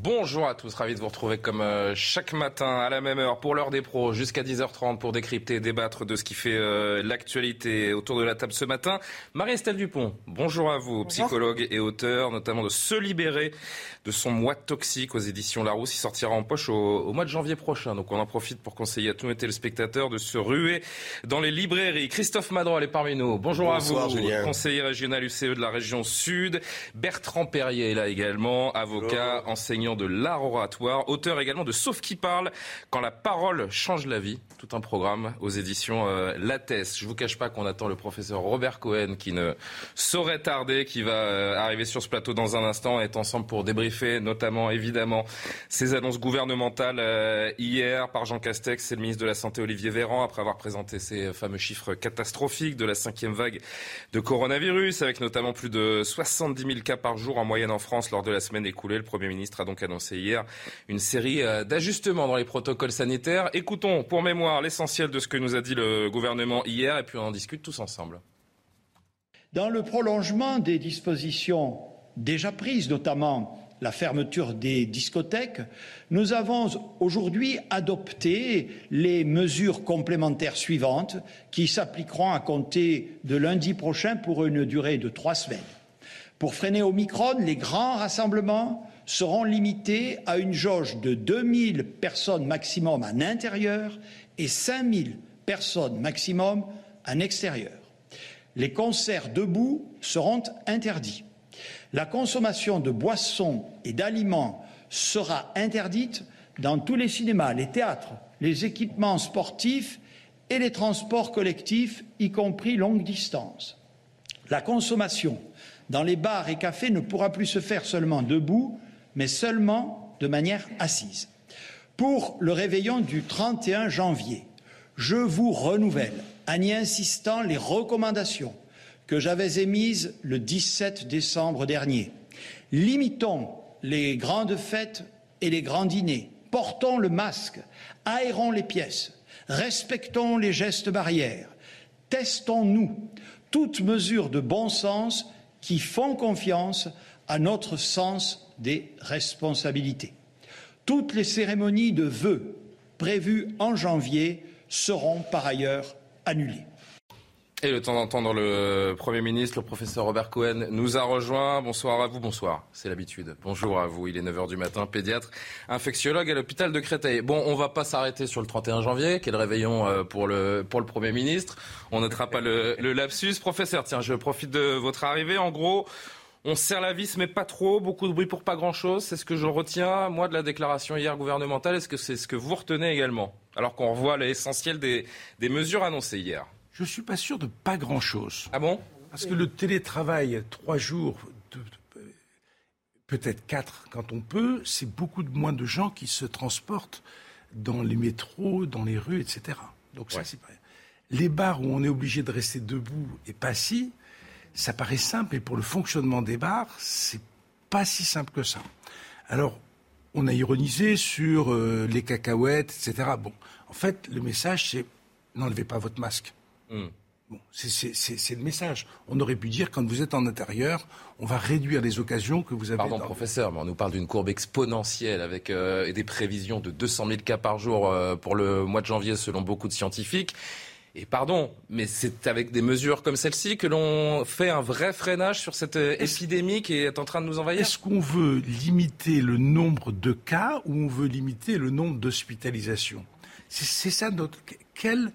Bonjour à tous, ravi de vous retrouver comme euh, chaque matin à la même heure pour l'heure des pros jusqu'à 10h30 pour décrypter et débattre de ce qui fait euh, l'actualité autour de la table ce matin. Marie-Estelle Dupont, bonjour à vous, psychologue et auteur notamment de Se libérer de son mois toxique aux éditions Larousse. Il sortira en poche au, au mois de janvier prochain. Donc on en profite pour conseiller à tous nos téléspectateurs de se ruer dans les librairies. Christophe Madrol est parmi nous. Bonjour Bonsoir, à vous, Julien. conseiller régional UCE de la région Sud. Bertrand Perrier est là également, avocat, enseignant de l'art oratoire, auteur également de Sauf qui parle, quand la parole change la vie. Tout un programme aux éditions euh, Lattès. Je vous cache pas qu'on attend le professeur Robert Cohen qui ne saurait tarder, qui va euh, arriver sur ce plateau dans un instant. On est ensemble pour débriefer notamment évidemment ces annonces gouvernementales euh, hier par Jean Castex, c'est le ministre de la Santé Olivier Véran, après avoir présenté ces fameux chiffres catastrophiques de la cinquième vague de coronavirus, avec notamment plus de 70 000 cas par jour en moyenne en France lors de la semaine écoulée. Le Premier ministre a donc annoncé hier une série euh, d'ajustements dans les protocoles sanitaires. Écoutons pour mémoire l'essentiel de ce que nous a dit le gouvernement hier et puis on en discute tous ensemble. Dans le prolongement des dispositions déjà prises, notamment la fermeture des discothèques, nous avons aujourd'hui adopté les mesures complémentaires suivantes qui s'appliqueront à compter de lundi prochain pour une durée de trois semaines. Pour freiner Omicron, les grands rassemblements seront limités à une jauge de 2000 personnes maximum en intérieur et 5000 personnes maximum en extérieur. Les concerts debout seront interdits. La consommation de boissons et d'aliments sera interdite dans tous les cinémas, les théâtres, les équipements sportifs et les transports collectifs, y compris longue distance. La consommation dans les bars et cafés ne pourra plus se faire seulement debout, mais seulement de manière assise. Pour le réveillon du 31 janvier, je vous renouvelle, en y insistant, les recommandations que j'avais émises le 17 décembre dernier. Limitons les grandes fêtes et les grands dîners. Portons le masque, aérons les pièces, respectons les gestes barrières, testons-nous toutes mesures de bon sens qui font confiance à notre sens des responsabilités. Toutes les cérémonies de vœux prévues en janvier seront par ailleurs annulées. Et le temps d'entendre le Premier ministre, le professeur Robert Cohen, nous a rejoint. Bonsoir à vous, bonsoir, c'est l'habitude. Bonjour à vous, il est 9h du matin, pédiatre, infectiologue à l'hôpital de Créteil. Bon, on va pas s'arrêter sur le 31 janvier, qui réveillon euh, pour le, Premier ministre. On notera pas le, le lapsus. Professeur, tiens, je profite de votre arrivée. En gros, on serre la vis, mais pas trop, beaucoup de bruit pour pas grand-chose. C'est ce que je retiens, moi, de la déclaration hier gouvernementale. Est-ce que c'est ce que vous retenez également? Alors qu'on revoit l'essentiel des, des mesures annoncées hier. Je ne suis pas sûr de pas grand-chose. Ah bon? Parce que le télétravail, trois jours, peut-être quatre quand on peut, c'est beaucoup moins de gens qui se transportent dans les métros, dans les rues, etc. Donc ça, Ouais. c'est. Les bars où on est obligé de rester debout et pas assis, ça paraît simple, mais pour le fonctionnement des bars, c'est pas si simple que ça. Alors, on a ironisé sur euh, les cacahuètes, etc. Bon, en fait, le message, c'est n'enlevez pas votre masque. Bon, c'est- le message. On aurait pu dire, quand vous êtes en intérieur, on va réduire les occasions que vous avez. Pardon, dans- professeur, mais on nous parle d'une courbe exponentielle avec euh, et des prévisions de 200 000 cas par jour euh, pour le mois de janvier selon beaucoup de scientifiques. Et pardon, mais c'est avec des mesures comme celle-ci que l'on fait un vrai freinage sur cette euh, épidémie qui est en train de nous envahir? Est-ce qu'on veut limiter le nombre de cas ou on veut limiter le nombre d'hospitalisations? C'est ça notre. Quel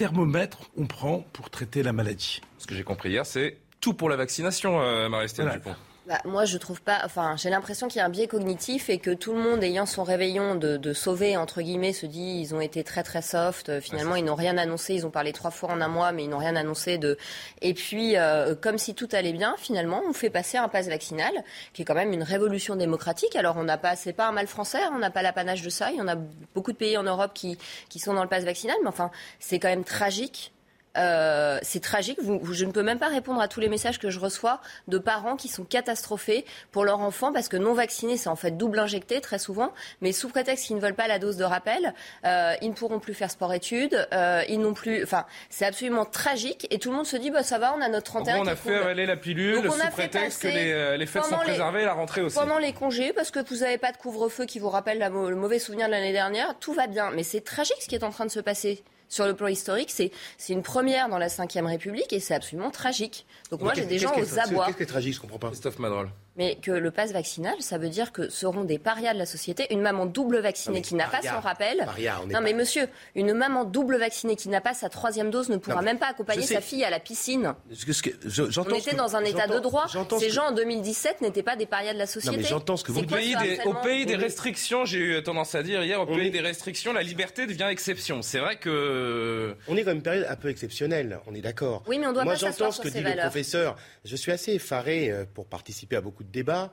thermomètre on prend pour traiter la maladie Ce que j'ai compris hier, c'est tout pour la vaccination, euh, Marie-Estelle Voilà. Dupont. Bah, moi, je trouve pas. Enfin, j'ai l'impression qu'il y a un biais cognitif et que tout le monde, ayant son réveillon de, sauver entre guillemets, se dit ils ont été très très soft. Euh, finalement, ils n'ont rien annoncé. Ils ont parlé trois fois en un mois, mais ils n'ont rien annoncé de. Et puis, euh, comme si tout allait bien, finalement, on fait passer un pass vaccinal qui est quand même une révolution démocratique. Alors, on n'a pas, c'est pas un mal français. Hein, on n'a pas l'apanage de ça. Il y en a beaucoup de pays en Europe qui qui sont dans le pass vaccinal, mais enfin, c'est quand même tragique euh, c'est tragique. je ne peux même pas répondre à tous les messages que je reçois de parents qui sont catastrophés pour leur enfant parce que non vaccinés, c'est en fait double injecté très souvent, mais sous prétexte qu'ils ne veulent pas la dose de rappel, euh, ils ne pourront plus faire sport-études, euh, ils n'ont plus. Enfin, c'est absolument tragique et tout le monde se dit bah ça va, on a notre 31. on a fait avaler la pilule sous prétexte que les, les fêtes sont préservées, la rentrée aussi. Pendant les congés, parce que vous n'avez pas de couvre-feu qui vous rappelle le mauvais souvenir de l'année dernière, tout va bien, mais c'est tragique ce qui est en train de se passer sur le plan historique, c'est une première dans la Ve République et c'est absolument tragique. Donc moi, j'ai des gens aux abois. Qu'est-ce qui est tragique? Je comprends pas. Christophe Madrol mais que le pass vaccinal, ça veut dire que seront des parias de la société. Une maman double vaccinée qui n'a pas son rappel. non, mais monsieur, une maman double vaccinée qui n'a pas sa troisième dose ne pourra même pas accompagner sa fille à la piscine. On était dans un état de droit. Ces gens en 2017 n'étaient pas des parias de la société. j'entends ce que vous dites. Au pays des restrictions, j'ai eu tendance à dire hier, au pays des restrictions, la liberté devient exception. C'est vrai que. On est dans une période un peu exceptionnelle, on est d'accord. Oui, mais on doit Moi, pas j'entends ce que dit le professeur. Je suis assez effaré euh, pour participer à beaucoup de débats.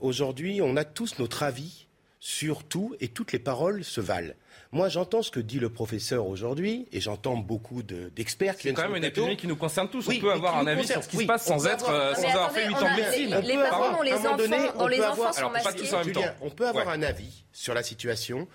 Aujourd'hui, on a tous notre avis sur tout et toutes les paroles se valent. Moi, j'entends ce que dit le professeur aujourd'hui et j'entends beaucoup d'experts qui C'est quand même une épidémie qui nous concerne tous. on peut avoir un avis sur ce qui se passe sans, être, euh, sans avoir fait 8 ans de médecine. Les, parents dont les enfants, les enfants sont masqués. on peut avoir un avis sur la situation.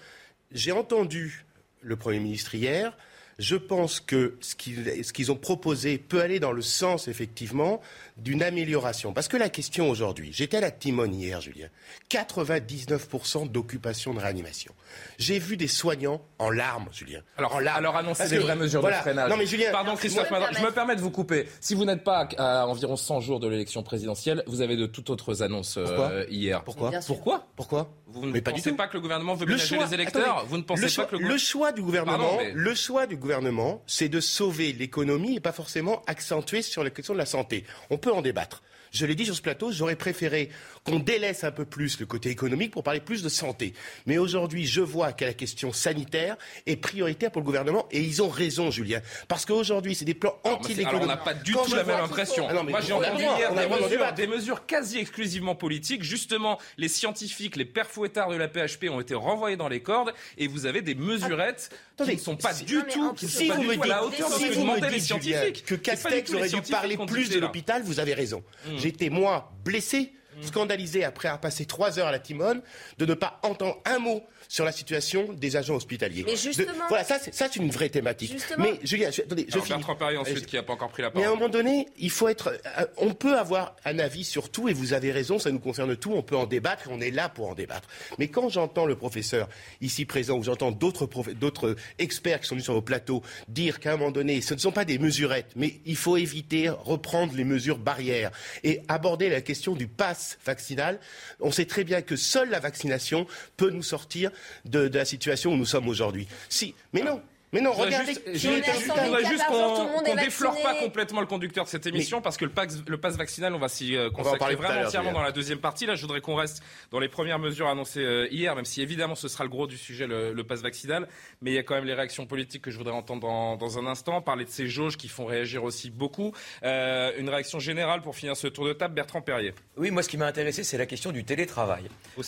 J'ai entendu le Premier ministre hier. Je pense que ce qu'ils ont proposé peut aller dans le sens, effectivement, d'une amélioration. Parce que la question aujourd'hui, j'étais à la Timone hier, Julien, 99% d'occupation de réanimation. J'ai vu des soignants en larmes, Julien. Alors, en larmes. alors annoncer des vraies mesures de freinage. Non, mais Julien, Pardon, Christophe, je me permets de vous couper. Si vous n'êtes pas à environ 100 jours de l'élection présidentielle, vous avez de toutes autres annonces euh, hier. Pourquoi Pourquoi Pourquoi Vous ne pensez pas, que le gouvernement veut ménager les électeurs Vous ne pensez le pas que le, choix du gouvernement, le choix du gouvernement, c'est de sauver l'économie et pas forcément accentuer sur la question de la santé. On peut en débattre. Je l'ai dit sur ce plateau, j'aurais préféré qu'on délaisse un peu plus le côté économique pour parler plus de santé. Mais aujourd'hui, je vois que la question sanitaire est prioritaire pour le gouvernement et ils ont raison, Julien. Parce qu'aujourd'hui, c'est des plans anti Alors, on n'a pas du tout la même impression. Ah Moi, j'ai entendu hier des mesures, des mesures, quasi exclusivement politiques. Justement, les scientifiques, les pères fouettards de la PHP ont été renvoyés dans les cordes et vous avez des mesurettes qui ne sont pas du tout, qui si vous me dites, à la hauteur de ce que les scientifiques. Que Castex aurait dû parler plus de l'hôpital, vous avez raison. Hmm. J'étais, moi, blessé Mm. scandalisé après avoir passé trois heures à la Timone de ne pas entendre un mot sur la situation des agents hospitaliers. Mais justement, voilà, ça c'est une vraie thématique. Mais Julien, attendez, je finis. ensuite qui n'a pas encore pris la parole. Mais à un moment donné, il faut être, euh, on peut avoir un avis sur tout et vous avez raison, ça nous concerne tout, on peut en débattre, on est là pour en débattre. Mais quand j'entends le professeur ici présent ou j'entends d'autres d'autres experts qui sont venus sur vos plateaux dire qu'à un moment donné, ce ne sont pas des mesurettes, mais il faut éviter reprendre les mesures barrières et aborder la question du pass vaccinal, on sait très bien que seule la vaccination peut nous sortir de, la situation où nous sommes aujourd'hui. Si, mais non. Mais non, regardez. je voudrais juste qu'on ne déflore pas complètement le conducteur de cette émission parce que le pass, le pass vaccinal, on va s'y euh, consacrer vraiment entièrement dans la deuxième partie. Là, je voudrais qu'on reste dans les premières mesures annoncées euh, hier, même si évidemment ce sera le gros du sujet, le, le pass vaccinal. Mais il y a quand même les réactions politiques que je voudrais entendre dans, dans un instant. Parler de ces jauges qui font réagir aussi beaucoup. Euh, une réaction générale pour finir ce tour de table, Bertrand Perrier. Oui, moi, ce qui m'a intéressé, c'est la question du télétravail.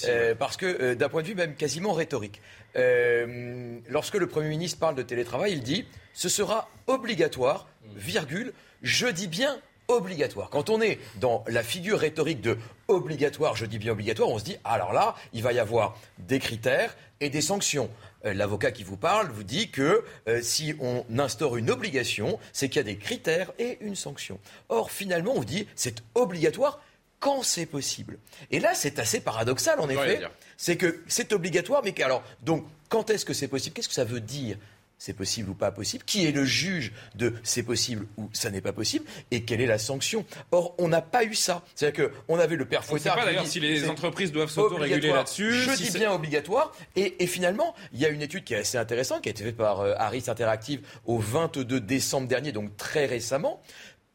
Euh, parce que d'un point de vue même quasiment rhétorique. Euh, lorsque le Premier ministre parle de télétravail, il dit ce sera obligatoire, virgule, je dis bien obligatoire. Quand on est dans la figure rhétorique de obligatoire, je dis bien obligatoire, on se dit alors là, il va y avoir des critères et des sanctions. Euh, l'avocat qui vous parle vous dit que euh, si on instaure une obligation, c'est qu'il y a des critères et une sanction. Or, finalement, on vous dit c'est obligatoire quand c'est possible. Et là, c'est assez paradoxal, en effet. C'est que c'est obligatoire, mais alors, donc, quand est-ce que c'est possible? Qu'est-ce que ça veut dire? C'est possible ou pas possible? Qui est le juge de c'est possible ou ça n'est pas possible? Et quelle est la sanction? Or, on n'a pas eu ça. C'est-à-dire qu'on avait le père Fouettard. On ne pas d'ailleurs si les entreprises doivent s'auto-réguler là-dessus. Je dis bien obligatoire. Et, finalement, il y a une étude qui est assez intéressante, qui a été faite par euh, Harris Interactive au 22 décembre dernier, donc très récemment,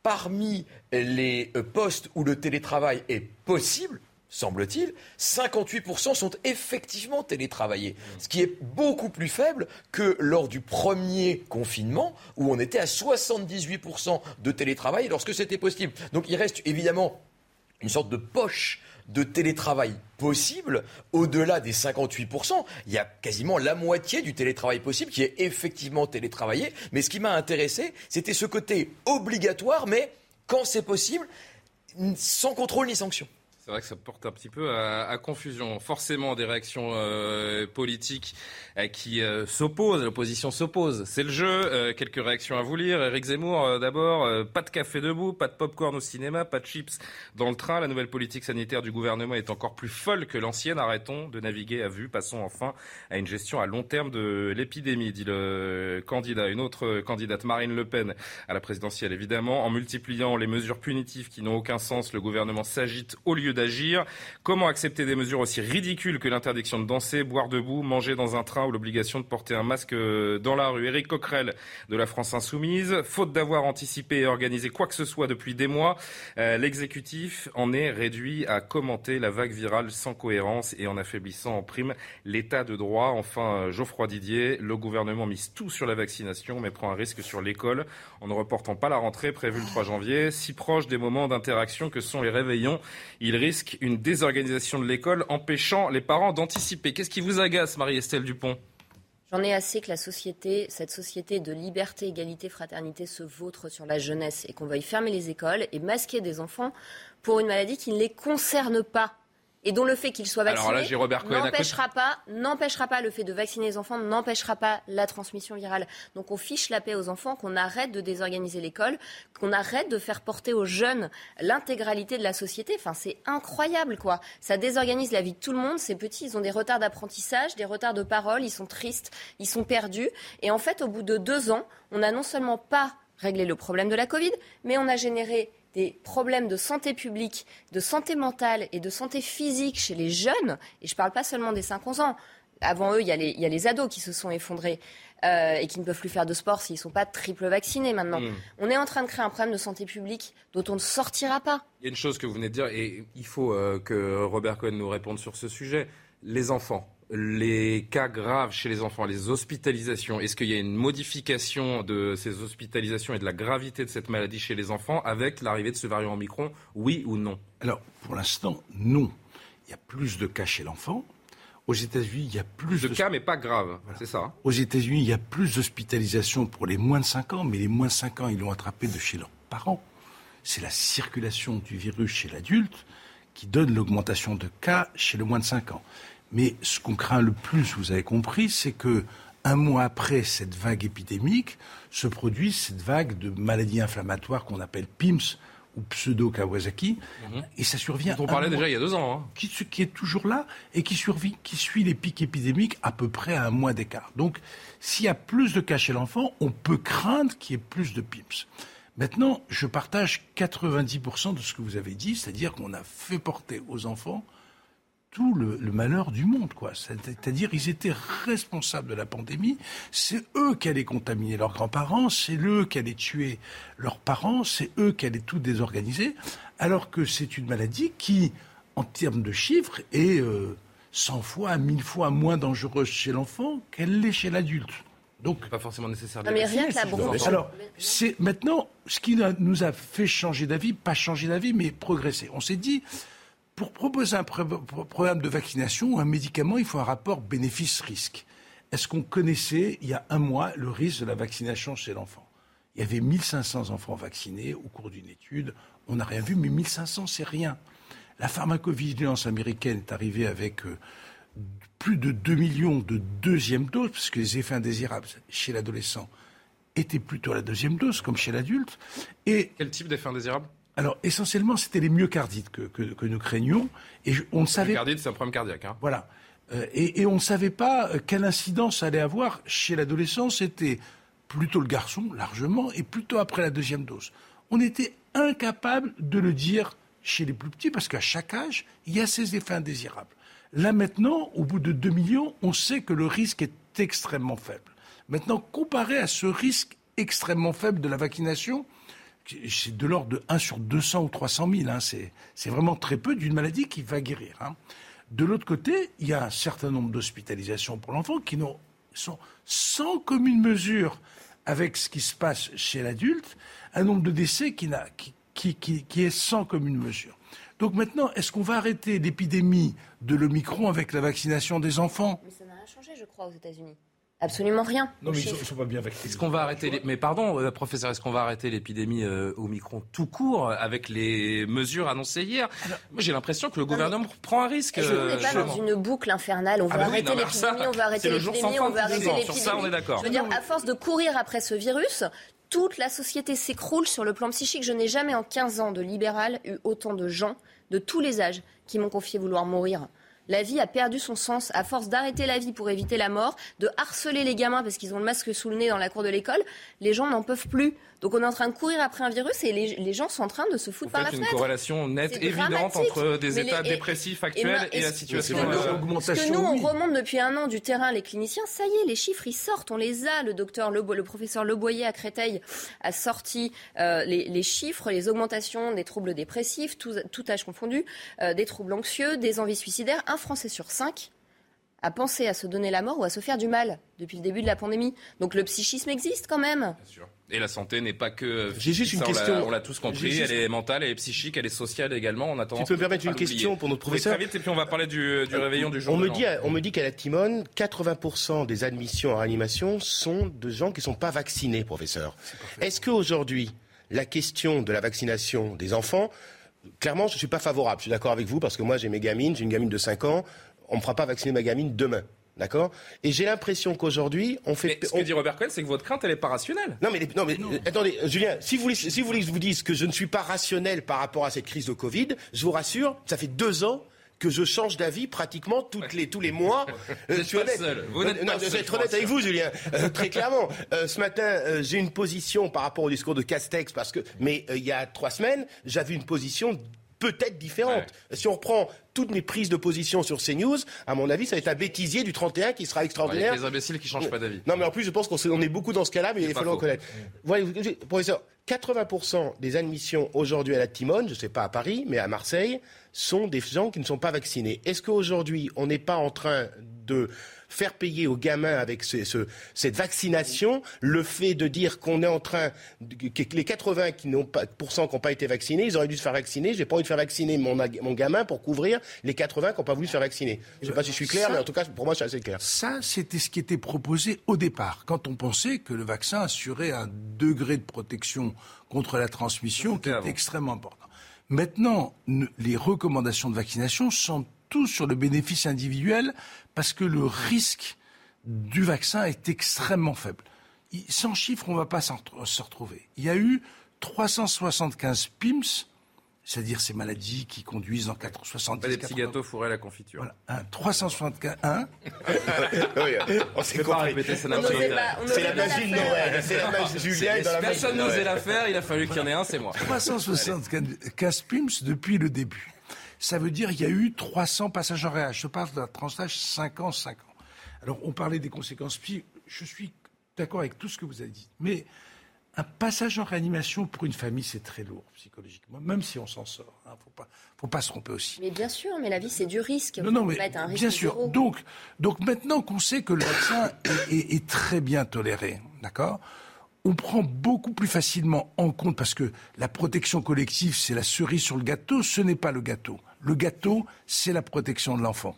parmi les euh, postes où le télétravail est possible, semble-t-il, 58% sont effectivement télétravaillés, mmh. ce qui est beaucoup plus faible que lors du premier confinement, où on était à 78% de télétravail lorsque c'était possible. Donc il reste évidemment une sorte de poche de télétravail possible, au-delà des 58%, il y a quasiment la moitié du télétravail possible qui est effectivement télétravaillé. Mais ce qui m'a intéressé, c'était ce côté obligatoire, mais quand c'est possible, sans contrôle ni sanction. C'est vrai que ça porte un petit peu à, confusion. Forcément, des réactions euh, politiques euh, qui euh, s'opposent, l'opposition s'oppose. C'est le jeu. quelques réactions à vous lire. Éric Zemmour, d'abord, pas de café debout, pas de popcorn au cinéma, pas de chips dans le train. La nouvelle politique sanitaire du gouvernement est encore plus folle que l'ancienne. Arrêtons de naviguer à vue. Passons enfin à une gestion à long terme de l'épidémie, dit le candidat. Une autre candidate, Marine Le Pen, à la présidentielle, évidemment. En multipliant les mesures punitives qui n'ont aucun sens, le gouvernement s'agite au lieu d'agir. Comment accepter des mesures aussi ridicules que l'interdiction de danser, boire debout, manger dans un train ou l'obligation de porter un masque euh, dans la rue? Éric Coquerel de la France Insoumise. Faute d'avoir anticipé et organisé quoi que ce soit depuis des mois, euh, l'exécutif en est réduit à commenter la vague virale sans cohérence et en affaiblissant en prime l'état de droit. Enfin, euh, Geoffroy Didier, le gouvernement mise tout sur la vaccination mais prend un risque sur l'école en ne reportant pas la rentrée prévue le 3 janvier. Si proche des moments d'interaction que sont les réveillons, il risque une désorganisation de l'école empêchant les parents d'anticiper. Qu'est-ce qui vous agace, Marie-Estelle Dupont? J'en ai assez que la société, cette société de liberté, égalité, fraternité se vautre sur la jeunesse et qu'on veuille fermer les écoles et masquer des enfants pour une maladie qui ne les concerne pas et dont le fait qu'il soit vacciné n'empêchera pas, n'empêchera pas le fait de vacciner les enfants n'empêchera pas la transmission virale. Donc on fiche la paix aux enfants, qu'on arrête de désorganiser l'école, qu'on arrête de faire porter aux jeunes l'intégralité de la société. Enfin, c'est incroyable, quoi. Ça désorganise la vie de tout le monde. Ces petits, ils ont des retards d'apprentissage, des retards de parole, ils sont tristes, ils sont perdus. Et en fait, au bout de deux ans, on n'a non seulement pas réglé le problème de la Covid, mais on a généré des problèmes de santé publique, de santé mentale et de santé physique chez les jeunes, et je ne parle pas seulement des 5-11 ans, avant eux, il y, a les, ados qui se sont effondrés euh, et qui ne peuvent plus faire de sport s'ils ne sont pas triple vaccinés maintenant. Hmm. On est en train de créer un problème de santé publique dont on ne sortira pas. Il y a une chose que vous venez de dire, et il faut euh, que Robert Cohen nous réponde sur ce sujet. Les enfants, les cas graves chez les enfants, les hospitalisations, est-ce qu'il y a une modification de ces hospitalisations et de la gravité de cette maladie chez les enfants avec l'arrivée de ce variant Omicron Oui ou non? Alors, pour l'instant, non. Il y a plus de cas chez l'enfant. Aux États-Unis, il y a plus de, cas, mais pas graves, c'est ça. Hein? Aux États-Unis, il y a plus d'hospitalisations pour les moins de 5 ans, mais les moins de 5 ans, ils l'ont attrapé de chez leurs parents. C'est la circulation du virus chez l'adulte qui donne l'augmentation de cas chez le moins de 5 ans. Mais ce qu'on craint le plus, vous avez compris, c'est que un mois après cette vague épidémique, se produit cette vague de maladies inflammatoires qu'on appelle PIMS ou pseudo-Kawasaki, mhm. et ça survient. on parlait déjà il y a deux ans. Hein. Qui, qui, est toujours là et qui survit, qui suit les pics épidémiques à peu près à un mois d'écart. Donc, s'il y a plus de cas chez l'enfant, on peut craindre qu'il y ait plus de PIMS. Maintenant, je partage 90% de ce que vous avez dit, c'est-à-dire qu'on a fait porter aux enfants tout le, malheur du monde, quoi. C'est-à-dire, ils étaient responsables de la pandémie. C'est eux qui allaient contaminer leurs grands-parents, c'est eux qui allaient tuer leurs parents, c'est eux qui allaient tout désorganiser. Alors que c'est une maladie qui, en termes de chiffres, est 100 euh, fois, 1000 fois moins dangereuse chez l'enfant qu'elle l'est chez l'adulte. Donc, pas forcément nécessaire. De mais rien que la Alors, c'est maintenant ce qui nous a fait changer d'avis, pas changer d'avis, mais progresser. On s'est dit, pour proposer un programme de vaccination ou un médicament, il faut un rapport bénéfice-risque. Est-ce qu'on connaissait, il y a un mois, le risque de la vaccination chez l'enfant? Il y avait 1500 enfants vaccinés au cours d'une étude. On n'a rien vu, mais 1500, c'est rien. La pharmacovigilance américaine est arrivée avec euh, plus de 2 millions de deuxième doses, parce que les effets indésirables chez l'adolescent étaient plutôt à la deuxième dose, comme chez l'adulte. Quel type d'effets indésirables? Alors, essentiellement, c'était les myocardites que, que, nous craignions. Et on ne savait... Myocardite, c'est un problème cardiaque. Hein. Voilà. Euh, et, on ne savait pas euh, quelle incidence allait avoir chez l'adolescent. C'était plutôt le garçon, largement, et plutôt après la deuxième dose. On était incapable de le dire chez les plus petits, parce qu'à chaque âge, il y a ces effets indésirables. Là maintenant, au bout de 2 millions, on sait que le risque est extrêmement faible. Maintenant, comparé à ce risque extrêmement faible de la vaccination, c'est de l'ordre de 1 sur 200 ou 300 000. Hein. C'est vraiment très peu d'une maladie qui va guérir. Hein. De l'autre côté, il y a un certain nombre d'hospitalisations pour l'enfant qui sont sans commune mesure avec ce qui se passe chez l'adulte, un nombre de décès qui, qui, est sans commune mesure. Donc maintenant, est-ce qu'on va arrêter l'épidémie de l'Omicron avec la vaccination des enfants? Mais ça n'a rien changé, je crois, aux États-Unis. Absolument rien. Non, mais ils sont, sont, pas bien vaccinés. Est-ce qu'on va arrêter Mais pardon, euh, professeur, est-ce qu'on va arrêter l'épidémie euh, Omicron tout court avec les mesures annoncées hier? Moi, j'ai l'impression que le gouvernement prend un risque. Je ne pas dans une boucle infernale. On ah va bah arrêter l'épidémie, on va arrêter l'épidémie, on va arrêter l'épidémie. Sur ça, on est d'accord. Je veux dire, à force de courir après ce virus, toute la société s'écroule sur le plan psychique. Je n'ai jamais en 15 ans de libéral eu autant de gens de tous les âges qui m'ont confié vouloir mourir. La vie a perdu son sens à force d'arrêter la vie pour éviter la mort, de harceler les gamins parce qu'ils ont le masque sous le nez dans la cour de l'école. Les gens n'en peuvent plus. Donc on est en train de courir après un virus et les, gens sont en train de se foutre par la fenêtre. une corrélation nette, évidente entre des états dépressifs actuels et, la situation de Ce que nous, on remonte depuis un an du terrain, les cliniciens, ça y est, les chiffres, ils sortent, on les a. Le docteur, le, le professeur Leboyer à Créteil a sorti euh, les, chiffres, les augmentations des troubles dépressifs, tout, âge confondu, euh, des troubles anxieux, des envies suicidaires. Un Français sur cinq a pensé à se donner la mort ou à se faire du mal depuis le début de la pandémie. Donc le psychisme existe quand même. Bien sûr. Et la santé n'est pas que. J'ai juste une question. On l'a tous compris. Elle est mentale, elle est psychique, elle est sociale également. On attend. Tu peux me permettre une question pour notre professeur Très vite et puis on va parler du, du réveillon du jour. On me dit, on me dit qu'à la Timone, 80% des admissions en réanimation sont de gens qui ne sont pas vaccinés, professeur. Est-ce qu'aujourd'hui, la question de la vaccination des enfants, clairement, je ne suis pas favorable. Je suis d'accord avec vous parce que moi, j'ai mes gamines, j'ai une gamine de 5 ans. On ne me fera pas vacciner ma gamine demain. D'accord? Et j'ai l'impression qu'aujourd'hui, on fait. Mais ce que dit Robert Cohen, c'est que votre crainte, elle n'est pas rationnelle. Non, mais, non, mais attendez, Julien, si vous, voulez, si vous voulez que je vous dise que je ne suis pas rationnel par rapport à cette crise de Covid, je vous rassure, ça fait deux ans que je change d'avis pratiquement toutes les, tous les mois. Euh, je suis honnête. Vous non, je vais être honnête avec vous, Julien. Euh, très clairement, euh, ce matin, j'ai une position par rapport au discours de Castex, parce que, mais il y a trois semaines, j'avais une position peut-être différente. Si on reprend toutes mes prises de position sur CNews, à mon avis, ça va être un bêtisier du 31 qui sera extraordinaire. Ouais, les imbéciles qui changent pas d'avis. Non, mais en plus, je pense qu'on est beaucoup dans ce cas-là, mais il faut le reconnaître. Professeur, 80% des admissions aujourd'hui à la Timone, je ne sais pas à Paris, mais à Marseille, sont des gens qui ne sont pas vaccinés. Est-ce qu'aujourd'hui, on n'est pas en train de faire payer aux gamins avec cette vaccination le fait de dire qu'on est en train que les 80 qui n'ont pas qui n'ont pas été vaccinés, ils auraient dû se faire vacciner. J'ai pas envie de faire vacciner mon, mon gamin pour couvrir les 80 qui n'ont pas voulu se faire vacciner. Je ne sais pas si je suis clair, mais en tout cas pour moi c'est assez clair. Ça, c'était ce qui était proposé au départ, quand on pensait que le vaccin assurait un degré de protection contre la transmission qui est extrêmement important. Maintenant, les recommandations de vaccination sont tous sur le bénéfice individuel parce que le risque du vaccin est extrêmement faible. Sans chiffres, on ne va pas se retrouver. Il y a eu 375 PIMS, c'est-à-dire ces maladies qui conduisent en 470... Pas des petits gâteaux fourrés à la confiture. Voilà, un, 375... Un On s'est pas répéter, c'est la magie de Noël. C'est la magie Julien dans la Personne n'osait la faire, il a fallu qu'il y en ait un, c'est moi. 375 PIMS depuis le début ça veut dire qu'il y a eu 300 passages en réa. Je parle d'un tranche d'âge 5 ans, 5 ans. Alors, on parlait des conséquences Je suis d'accord avec tout ce que vous avez dit. Mais un passage en réanimation pour une famille, c'est très lourd psychologiquement, même si on s'en sort. Il hein, ne faut pas, faut pas se tromper aussi. Mais bien sûr, mais la vie, c'est du risque. Non, non, mais bien sûr. Donc, donc maintenant qu'on sait que le vaccin est très bien toléré, d'accord on prend beaucoup plus facilement en compte, parce que la protection collective, c'est la cerise sur le gâteau, ce n'est pas le gâteau. Le gâteau, c'est la protection de l'enfant.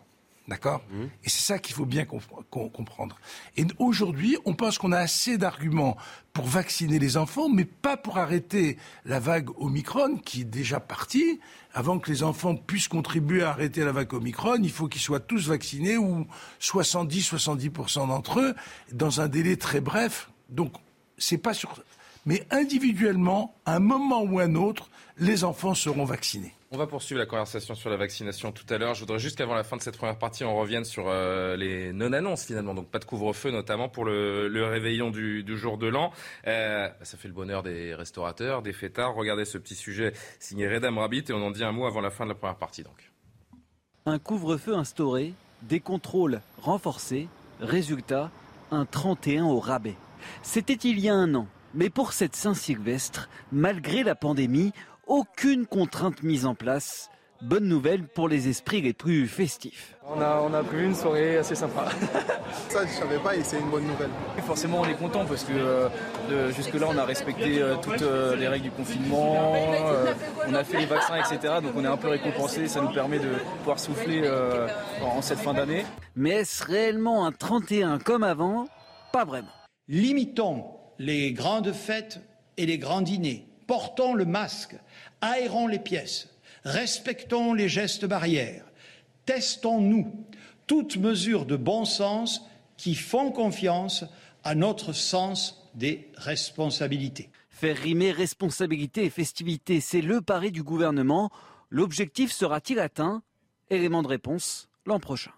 D'accord mmh. Et c'est ça qu'il faut bien comprendre. Et aujourd'hui, on pense qu'on a assez d'arguments pour vacciner les enfants, mais pas pour arrêter la vague Omicron qui est déjà partie. Avant que les enfants puissent contribuer à arrêter la vague Omicron, il faut qu'ils soient tous vaccinés ou 70-70% d'entre eux dans un délai très bref. Donc c'est pas sur. Mais individuellement, à un moment ou un autre, les enfants seront vaccinés. On va poursuivre la conversation sur la vaccination tout à l'heure. Je voudrais juste qu'avant la fin de cette première partie, on revienne sur euh, les non-annonces finalement. Donc pas de couvre-feu notamment pour le, réveillon du, jour de l'an. Euh, ça fait le bonheur des restaurateurs, des fêtards. Regardez ce petit sujet signé Redam Rabbit et on en dit un mot avant la fin de la première partie donc. Un couvre-feu instauré, des contrôles renforcés, résultat, un 31 au rabais. C'était il y a un an. Mais pour cette Saint-Sylvestre, malgré la pandémie, aucune contrainte mise en place. Bonne nouvelle pour les esprits les plus festifs. On a, on a prévu une soirée assez sympa. Ça, je savais pas et c'est une bonne nouvelle. Forcément, on est content parce que euh, jusque-là, on a respecté euh, toutes euh, les règles du confinement, on a fait les vaccins, etc. Donc on est un peu récompensé. Ça nous permet de pouvoir souffler en cette fin d'année. Mais est-ce réellement un 31 comme avant? Pas vraiment. Limitons les grandes fêtes et les grands dîners. Portons le masque, aérons les pièces, respectons les gestes barrières, testons-nous toutes mesures de bon sens qui font confiance à notre sens des responsabilités. Faire rimer responsabilité et festivité, c'est le pari du gouvernement. L'objectif sera-t-il atteint? Élément de réponse l'an prochain.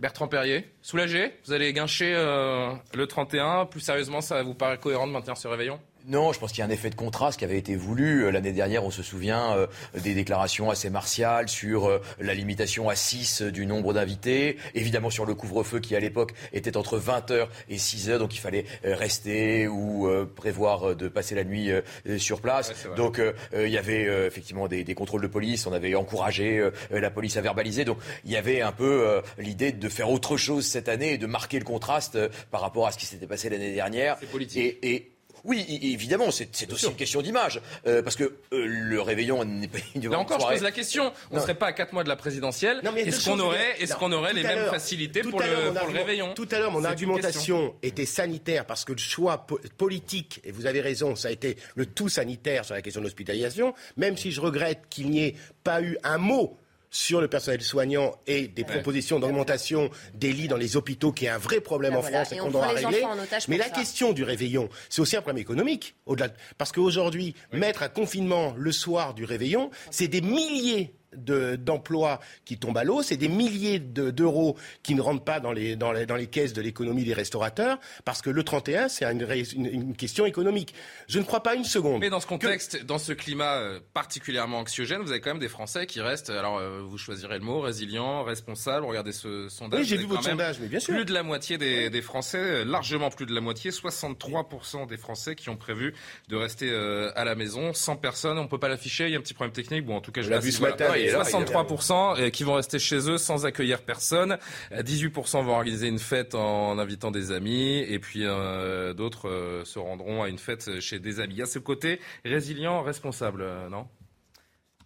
Bertrand Perrier, soulagé? Vous allez guincher euh, le 31 Plus sérieusement, ça vous paraît cohérent de maintenir ce réveillon? Non, je pense qu'il y a un effet de contraste qui avait été voulu. Euh, l'année dernière, on se souvient euh, des déclarations assez martiales sur euh, la limitation à 6 du nombre d'invités. Évidemment sur le couvre-feu qui, à l'époque, était entre 20h et 6h. Donc il fallait rester ou prévoir de passer la nuit sur place. donc il y avait effectivement des, des, contrôles de police. On avait encouragé la police à verbaliser. Donc il y avait un peu l'idée de faire autre chose cette année et de marquer le contraste par rapport à ce qui s'était passé l'année dernière. Et, et oui, évidemment, c'est aussi une question d'image. Euh, parce que euh, le réveillon n'est pas une Là encore, je pose la question. On ne serait pas à 4 mois de la présidentielle. Est-ce qu'on aurait, est qu'on aurait les mêmes facilités pour, le, pour le, réveillon Tout à l'heure, mon argumentation était sanitaire parce que le choix politique, et vous avez raison, ça a été le tout sanitaire sur la question de l'hospitalisation, même si je regrette qu'il n'y ait pas eu un mot sur le personnel soignant et des propositions d'augmentation des lits dans les hôpitaux, qui est un vrai problème en France et, qu'on doit régler. Mais la question du réveillon, c'est aussi un problème économique. Au-delà, parce qu'aujourd'hui, mettre un confinement le soir du réveillon, c'est des milliers d'emplois qui tombent à l'eau, c'est des milliers d'euros qui ne rentrent pas dans les, dans les, dans les caisses de l'économie des restaurateurs, parce que le 31, c'est une, une, question économique. Je ne crois pas une seconde. Mais dans ce contexte, dans ce climat euh, particulièrement anxiogène, vous avez quand même des Français qui restent, alors euh, vous choisirez le mot, résilients, responsables, regardez ce sondage. Oui, j'ai vu votre sondage, mais bien sûr. Plus de la moitié des, des, Français, euh, largement plus de la moitié, 63% des Français qui ont prévu de rester à la maison, sans personne, on peut pas l'afficher, il y a un petit problème technique, bon en tout cas je l'ai vu ce matin. 63% qui vont rester chez eux sans accueillir personne. 18% vont organiser une fête en invitant des amis. Et puis euh, d'autres euh, se rendront à une fête chez des amis. Il y a ce côté résilient, responsable, euh, non?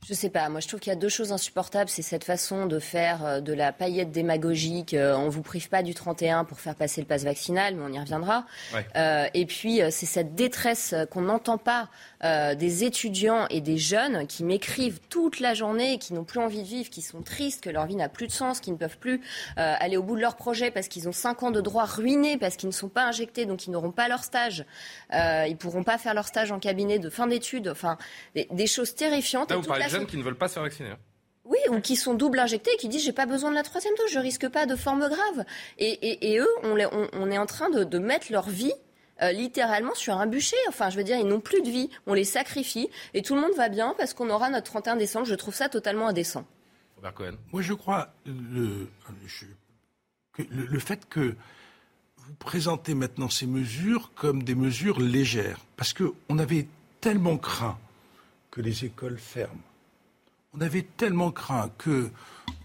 Je sais pas. Moi, je trouve qu'il y a deux choses insupportables. C'est cette façon de faire euh, de la paillette démagogique. Euh, on vous prive pas du 31 pour faire passer le passe vaccinal, mais on y reviendra. Euh, et puis, c'est cette détresse qu'on n'entend pas des étudiants et des jeunes qui m'écrivent toute la journée, qui n'ont plus envie de vivre, qui sont tristes, que leur vie n'a plus de sens, qui ne peuvent plus aller au bout de leur projet parce qu'ils ont cinq ans de droits ruinés, parce qu'ils ne sont pas injectés, donc ils n'auront pas leur stage. ils pourront pas faire leur stage en cabinet de fin d'études. Enfin, des, choses terrifiantes jeunes qui ne veulent pas se faire vacciner. Hein. Oui, ou qui sont double injectés et qui disent j'ai pas besoin de la troisième dose, je risque pas de forme grave. Et, eux, on, on, est en train de, mettre leur vie euh, littéralement sur un bûcher. Enfin, je veux dire, ils n'ont plus de vie, on les sacrifie et tout le monde va bien parce qu'on aura notre 31 décembre. Je trouve ça totalement indécent. Cohen. Moi, je crois le, le, le fait que vous présentez maintenant ces mesures comme des mesures légères, parce qu'on avait tellement craint que les écoles ferment. On avait tellement craint que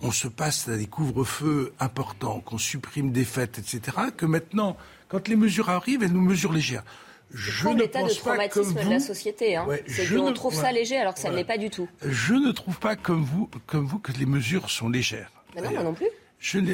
on se passe à des couvre-feux importants, qu'on supprime des fêtes, etc., que maintenant, quand les mesures arrivent, elles nous mesurent légères. Je ne pense de pas comme vous. de la société. Hein. c'est qu'on trouve ça léger alors que ça ne l'est pas du tout. Je ne trouve pas comme vous, comme vous que les mesures sont légères. Mais non, moi non plus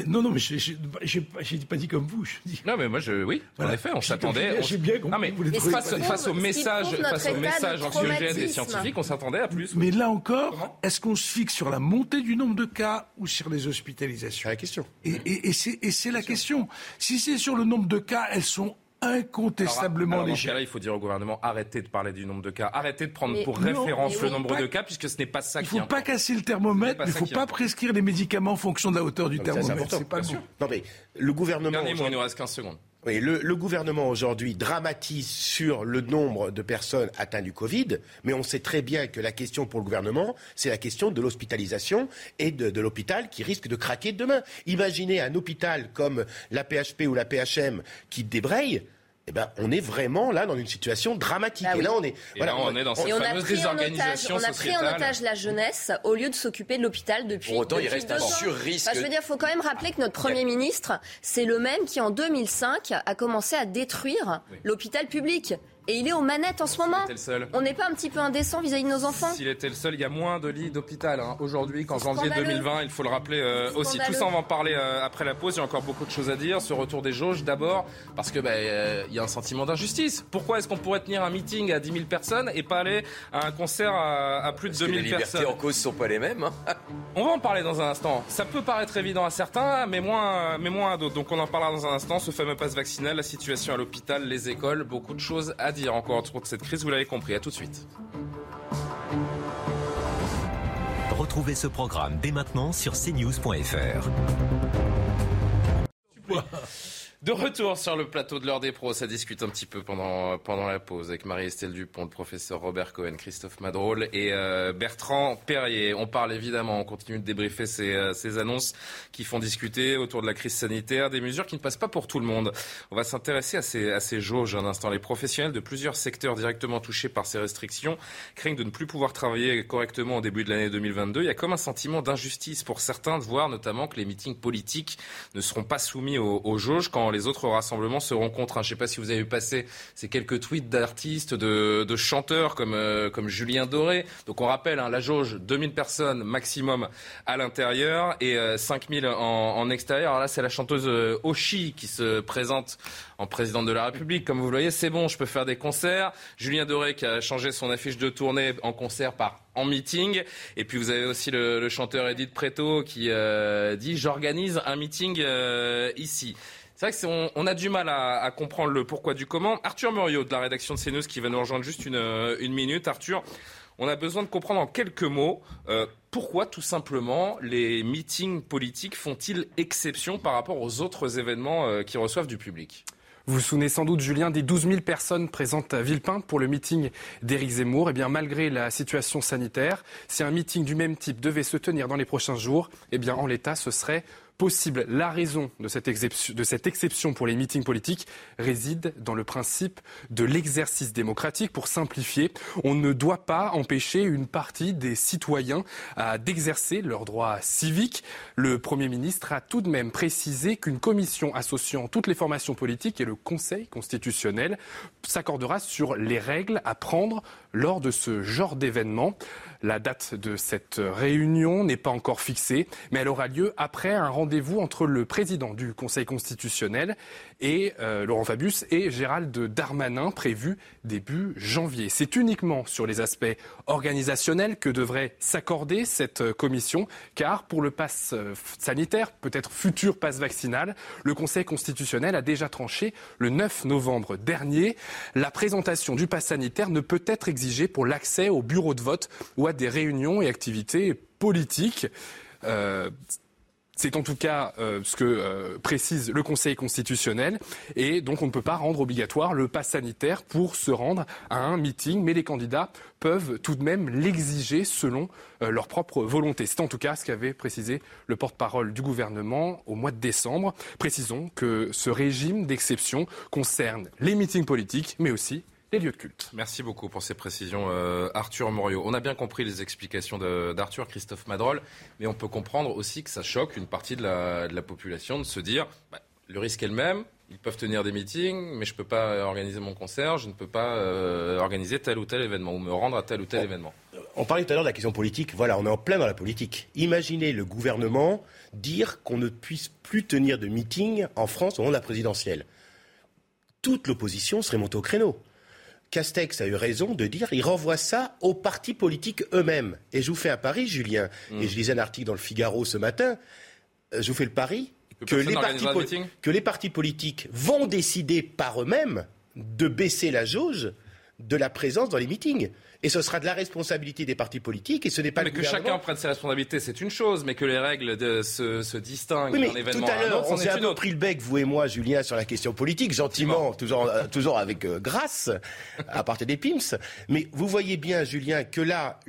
non, non, mais je n'ai pas dit comme vous. Non, mais moi, je, oui, en effet, on s'attendait. J'ai bien compris. Non, mais face, au message, face au message anxiogène des scientifiques, on s'attendait à plus. Mais là encore, est-ce qu'on se fixe sur la montée du nombre de cas ou sur les hospitalisations? C'est la question. Et, et, et c'est la question. Si c'est sur le nombre de cas, elles sont incontestablement alors, alors, il faut dire au gouvernement arrêtez de parler du nombre de cas, arrêtez de prendre pour référence le nombre de cas, puisque ce n'est pas ça qui Il ne faut pas casser le thermomètre, il ne faut pas prescrire les médicaments en fonction de la hauteur du thermomètre. C'est pas bon. Non mais le gouvernement. Dernier mot, il nous reste 15 secondes. Oui, le, gouvernement aujourd'hui dramatise sur le nombre de personnes atteintes du Covid, mais on sait très bien que la question pour le gouvernement, c'est la question de l'hospitalisation et de, de l'hôpital qui risque de craquer demain. Imaginez un hôpital comme la PHP ou la PHM qui débraye eh ben, on est vraiment là dans une situation dramatique. Bah et là, on est, voilà, on, est dans cette et on fameuse a pris désorganisation on a pris en otage la jeunesse au lieu de s'occuper de l'hôpital depuis. Pour autant, depuis il reste un sur-risque. Enfin, je veux dire, il faut quand même rappeler que notre Premier ministre, c'est le même qui, en 2005, a commencé à détruire l'hôpital public. Et il est aux manettes en ce moment. était le seul. On n'est pas un petit peu indécent vis-à-vis de nos enfants? S'il était le seul, il y a moins de lits d'hôpital hein. aujourd'hui qu'en janvier scandaleux. 2020. Il faut le rappeler euh, aussi. Tout ça, on va en parler euh, après la pause. Il y a encore beaucoup de choses à dire. Ce retour des jauges, d'abord, parce que bah, euh, il y a un sentiment d'injustice. Pourquoi est-ce qu'on pourrait tenir un meeting à 10 000 personnes et pas aller à un concert à, à plus de Parce que 2 les 000 libertés personnes? en cause sont pas les mêmes. hein. On va en parler dans un instant. Ça peut paraître évident à certains, mais moins, mais moins à d'autres. Donc on en parlera dans un instant. Ce fameux passe vaccinal, la situation à l'hôpital, les écoles, beaucoup de choses à dire encore autour de cette crise. Vous l'avez compris. À tout de suite. Retrouvez ce programme dès maintenant sur cnews.fr. De retour sur le plateau de l'heure des pros, ça discute un petit peu pendant, pendant la pause avec Marie-Estelle Dupont, le professeur Robert Cohen, Christophe Madrol et euh, Bertrand Perrier. On parle évidemment, on continue de débriefer ces, euh, ces annonces qui font discuter autour de la crise sanitaire, des mesures qui ne passent pas pour tout le monde. On va s'intéresser à ces, à ces jauges un instant. Les professionnels de plusieurs secteurs directement touchés par ces restrictions craignent de ne plus pouvoir travailler correctement au début de l'année 2022. Il y a comme un sentiment d'injustice pour certains de voir notamment que les meetings politiques ne seront pas soumis aux, jauges quand les autres rassemblements seront contraints. Je ne sais pas si vous avez vu passer ces quelques tweets d'artistes, de, chanteurs comme, euh, comme Julien Doré. Donc on rappelle, hein, la jauge, 2000 personnes maximum à l'intérieur et euh, 5000 en, en extérieur. Alors là, c'est la chanteuse euh, Oshi qui se présente en présidente de la République. Comme vous le voyez, c'est bon, je peux faire des concerts. Julien Doré qui a changé son affiche de tournée en concert par en meeting. Et puis vous avez aussi le, chanteur Edith Preto qui euh, dit j'organise un meeting euh, ici. C'est vrai que c'est- on, on a du mal à, comprendre le pourquoi du comment. Arthur Muriot de la rédaction de CNews qui va nous rejoindre juste une, euh, minute. Arthur, on a besoin de comprendre en quelques mots euh, pourquoi tout simplement les meetings politiques font-ils exception par rapport aux autres événements euh, qui reçoivent du public? Vous vous souvenez sans doute, Julien, des 12 000 personnes présentes à Villepinte pour le meeting d'Éric Zemmour. Eh bien, malgré la situation sanitaire, si un meeting du même type devait se tenir dans les prochains jours, eh bien, en l'état, ce serait possible. La raison de cette, exception, pour les meetings politiques réside dans le principe de l'exercice démocratique. Pour simplifier, on ne doit pas empêcher une partie des citoyens à- d'exercer leurs droits civiques. Le Premier ministre a tout de même précisé qu'une commission associant toutes les formations politiques et le Conseil constitutionnel s'accordera sur les règles à prendre lors de ce genre d'événement. La date de cette réunion n'est pas encore fixée, mais elle aura lieu après un rendez-vous entre le président du Conseil constitutionnel et euh, Laurent Fabius et Gérald Darmanin prévu début janvier. C'est uniquement sur les aspects organisationnels que devrait s'accorder cette euh, commission, car pour le pass euh, sanitaire, peut-être futur pass vaccinal, le Conseil constitutionnel a déjà tranché le 9 novembre dernier. La présentation du pass sanitaire ne peut être exigée pour l'accès au bureau de vote ou à des réunions et activités politiques. C'est en tout cas euh, ce que euh, précise le Conseil constitutionnel. Et donc on ne peut pas rendre obligatoire le pass sanitaire pour se rendre à un meeting, mais les candidats peuvent tout de même l'exiger selon euh, leur propre volonté. C'est en tout cas ce qu'avait précisé le porte-parole du gouvernement au mois de décembre. Précisons que ce régime d'exception concerne les meetings politiques, mais aussi les lieux de culte. Merci beaucoup pour ces précisions, euh, Arthur Morio. On a bien compris les explications d'Arthur, Christophe Madrol, mais on peut comprendre aussi que ça choque une partie de la, de la population de se dire bah, le risque est le même. Ils peuvent tenir des meetings, mais je ne peux pas organiser mon concert, je ne peux pas euh, organiser tel ou tel événement ou me rendre à tel ou tel événement. On parlait tout à l'heure de la question politique. Voilà, on est en plein dans la politique. Imaginez le gouvernement dire qu'on ne puisse plus tenir de meeting en France au moment de la présidentielle. Toute l'opposition serait montée au créneau. Castex a eu raison de dire il renvoie ça aux partis politiques eux-mêmes. Et je vous fais un pari, Julien, et je lisais un article dans le Figaro ce matin, euh, je vous fais le pari les, partis que les partis politiques vont décider par eux-mêmes de baisser la jauge de la présence dans les meetings. Et ce sera de la responsabilité des partis politiques et ce n'est pas mais le que chacun prenne ses responsabilités, c'est une chose, mais que les règles de, se, se distinguent Oui, mais tout événement à à l'heure, on s'est est un peu pris le bec, vous et moi, Julien, sur la question politique, gentiment, toujours, euh, toujours avec euh, grâce, à partir des PIMS. Mais vous voyez bien, Julien, que là,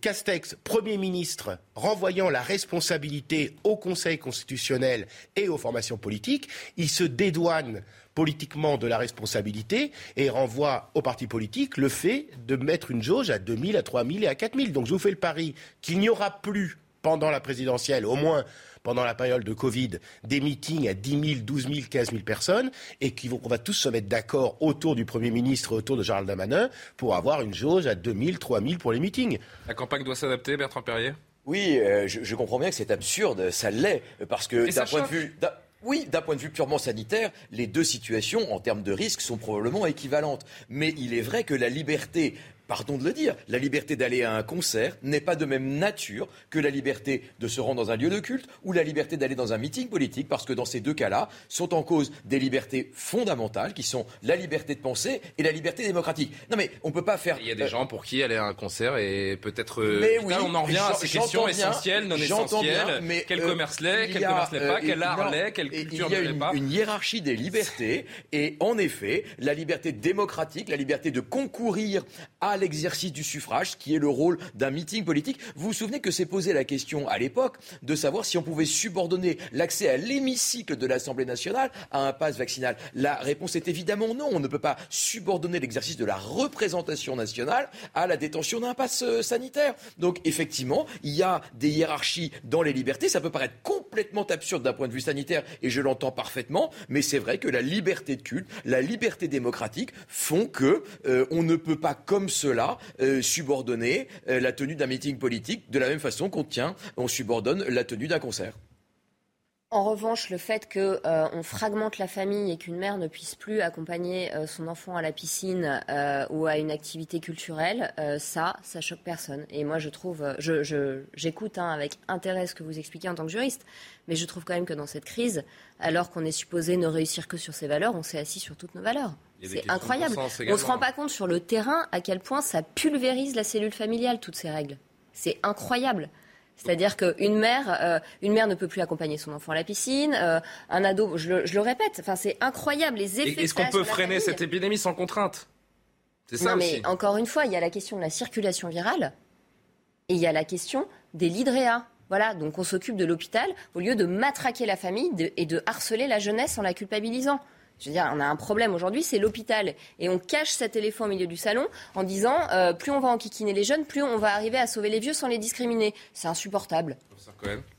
Castex, Premier ministre, renvoyant la responsabilité au Conseil constitutionnel et aux formations politiques, il se dédouane politiquement de la responsabilité et renvoie aux partis politiques le fait de mettre une jauge à 2000, à 3000 et à 4000. Donc je vous fais le pari qu'il n'y aura plus pendant la présidentielle, au moins pendant la période de Covid, des meetings à 10 000, 12 000, 15 000 personnes et qu'on va tous se mettre d'accord autour du Premier ministre, autour de Gérald Damanin, pour avoir une jauge à 2 000, 3 000 pour les meetings. La campagne doit s'adapter, Bertrand Perrier? Oui, euh, je, comprends bien que c'est absurde, ça l'est, parce que d'un point de vue... Oui, d'un point de vue purement sanitaire, les deux situations en termes de risque sont probablement équivalentes. Mais il est vrai que la liberté pardon de le dire, la liberté d'aller à un concert n'est pas de même nature que la liberté de se rendre dans un lieu de culte ou la liberté d'aller dans un meeting politique, parce que dans ces deux cas-là, sont en cause des libertés fondamentales qui sont la liberté de penser et la liberté démocratique. Non mais on ne peut pas faire... Il y a des euh, gens pour qui aller à un concert et peut-être... Euh, mais oui, on en revient à ces questions essentielles, non essentielles. mais quel euh, commerce l'est, quel commerce l'est pas, quel art l'est, quelle culture Il y a une, une hiérarchie des libertés et en effet, la liberté démocratique, la liberté de concourir à l'exercice du suffrage, qui est le rôle d'un meeting politique. Vous vous souvenez que s'est posé la question à l'époque de savoir si on pouvait subordonner l'accès à l'hémicycle de l'Assemblée nationale à un pass vaccinal. La réponse est évidemment non. On ne peut pas subordonner l'exercice de la représentation nationale à la détention d'un pass euh, sanitaire. Donc effectivement, il y a des hiérarchies dans les libertés. Ça peut paraître complètement absurde d'un point de vue sanitaire, et je l'entends parfaitement, mais c'est vrai que la liberté de culte, la liberté démocratique font que euh, on ne peut pas comme cela euh, subordonner euh, la tenue d'un meeting politique de la même façon qu'on tient, on subordonne la tenue d'un concert. En revanche, le fait qu'on euh, fragmente la famille et qu'une mère ne puisse plus accompagner son enfant à la piscine ou à une activité culturelle, ça, ça choque personne. Et moi, je trouve, j'écoute hein, avec intérêt ce que vous expliquez en tant que juriste, mais je trouve quand même que dans cette crise, alors qu'on est supposé ne réussir que sur ses valeurs, on s'est assis sur toutes nos valeurs. C'est incroyable. On ne se rend pas compte sur le terrain à quel point ça pulvérise la cellule familiale, toutes ces règles. C'est incroyable. C'est-à-dire qu'une mère, euh, une mère ne peut plus accompagner son enfant à la piscine, euh, un ado, je le, répète, enfin c'est incroyable les effets. Est-ce qu'on peut freiner cette épidémie sans contrainte? C'est ça non, mais encore une fois, il y a la question de la circulation virale et il y a la question des lidréas. Voilà, donc on s'occupe de l'hôpital au lieu de matraquer la famille et de harceler la jeunesse en la culpabilisant. Je veux dire, on a un problème aujourd'hui, c'est l'hôpital. Et on cache cet éléphant au milieu du salon en disant euh, plus on va enquiquiner les jeunes, plus on va arriver à sauver les vieux sans les discriminer. C'est insupportable.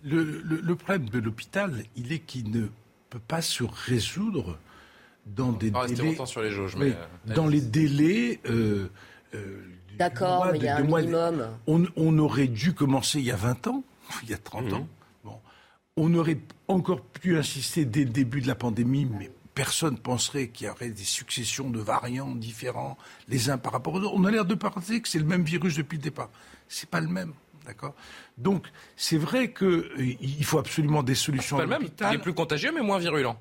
Le, problème de l'hôpital, il est qu'il ne peut pas se résoudre dans des délais. sur les jauges, euh, dans les délais. Euh, D'accord, mais il y a un minimum. On, aurait dû commencer il y a 20 ans, il y a 30 mmh. ans. Bon. On aurait encore pu insister dès le début de la pandémie, mais personne penserait qu'il y aurait des successions de variants différents les uns par rapport aux autres. On a l'air de penser que c'est le même virus depuis le départ. C'est pas le même. D'accord? Donc, c'est vrai qu'il euh, faut absolument des solutions pas le même. Il est plus contagieux, mais moins virulent.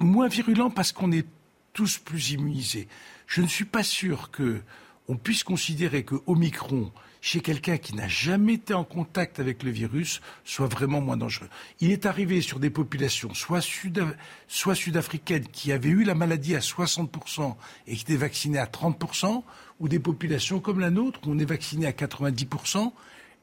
Moins virulent parce qu'on est tous plus immunisés. Je ne suis pas sûr qu'on puisse considérer que Omicron chez quelqu'un qui n'a jamais été en contact avec le virus soit vraiment moins dangereux. Il est arrivé sur des populations soit, sud, soit sud-africaines qui avaient eu la maladie à 60% et qui étaient vaccinées à 30%, ou des populations comme la nôtre où on est vacciné à 90%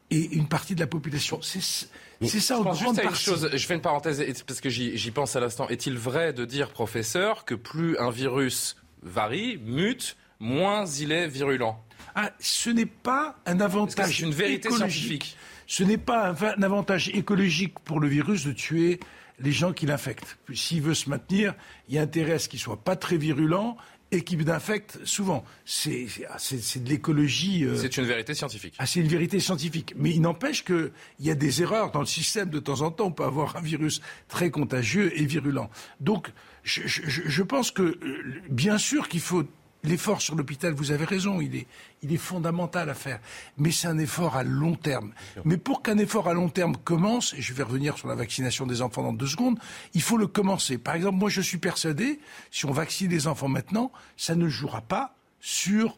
et une partie de la population. C'est ça, je pense juste une chose. Je fais une parenthèse parce que j'y pense à l'instant. Est-il vrai de dire, professeur, que plus un virus varie, mute, moins il est virulent? Ah, ce n'est pas un avantage. Une vérité scientifique. Ce n'est pas un, avantage écologique pour le virus de tuer les gens qui l'infectent. S'il veut se maintenir, il y a intérêt à ce qu'il soit pas très virulent et qu'il infecte souvent. C'est de l'écologie. Euh, c'est une vérité scientifique. Ah, c'est une vérité scientifique. Mais il n'empêche qu'il y a des erreurs dans le système. De temps en temps, on peut avoir un virus très contagieux et virulent. Donc, je, je pense que, euh, bien sûr qu'il faut L'effort sur l'hôpital, vous avez raison, il est, il est fondamental à faire. Mais c'est un effort à long terme. Mais pour qu'un effort à long terme commence, et je vais revenir sur la vaccination des enfants dans deux secondes, il faut le commencer. Par exemple, moi je suis persuadé, si on vaccine les enfants maintenant, ça ne jouera pas sur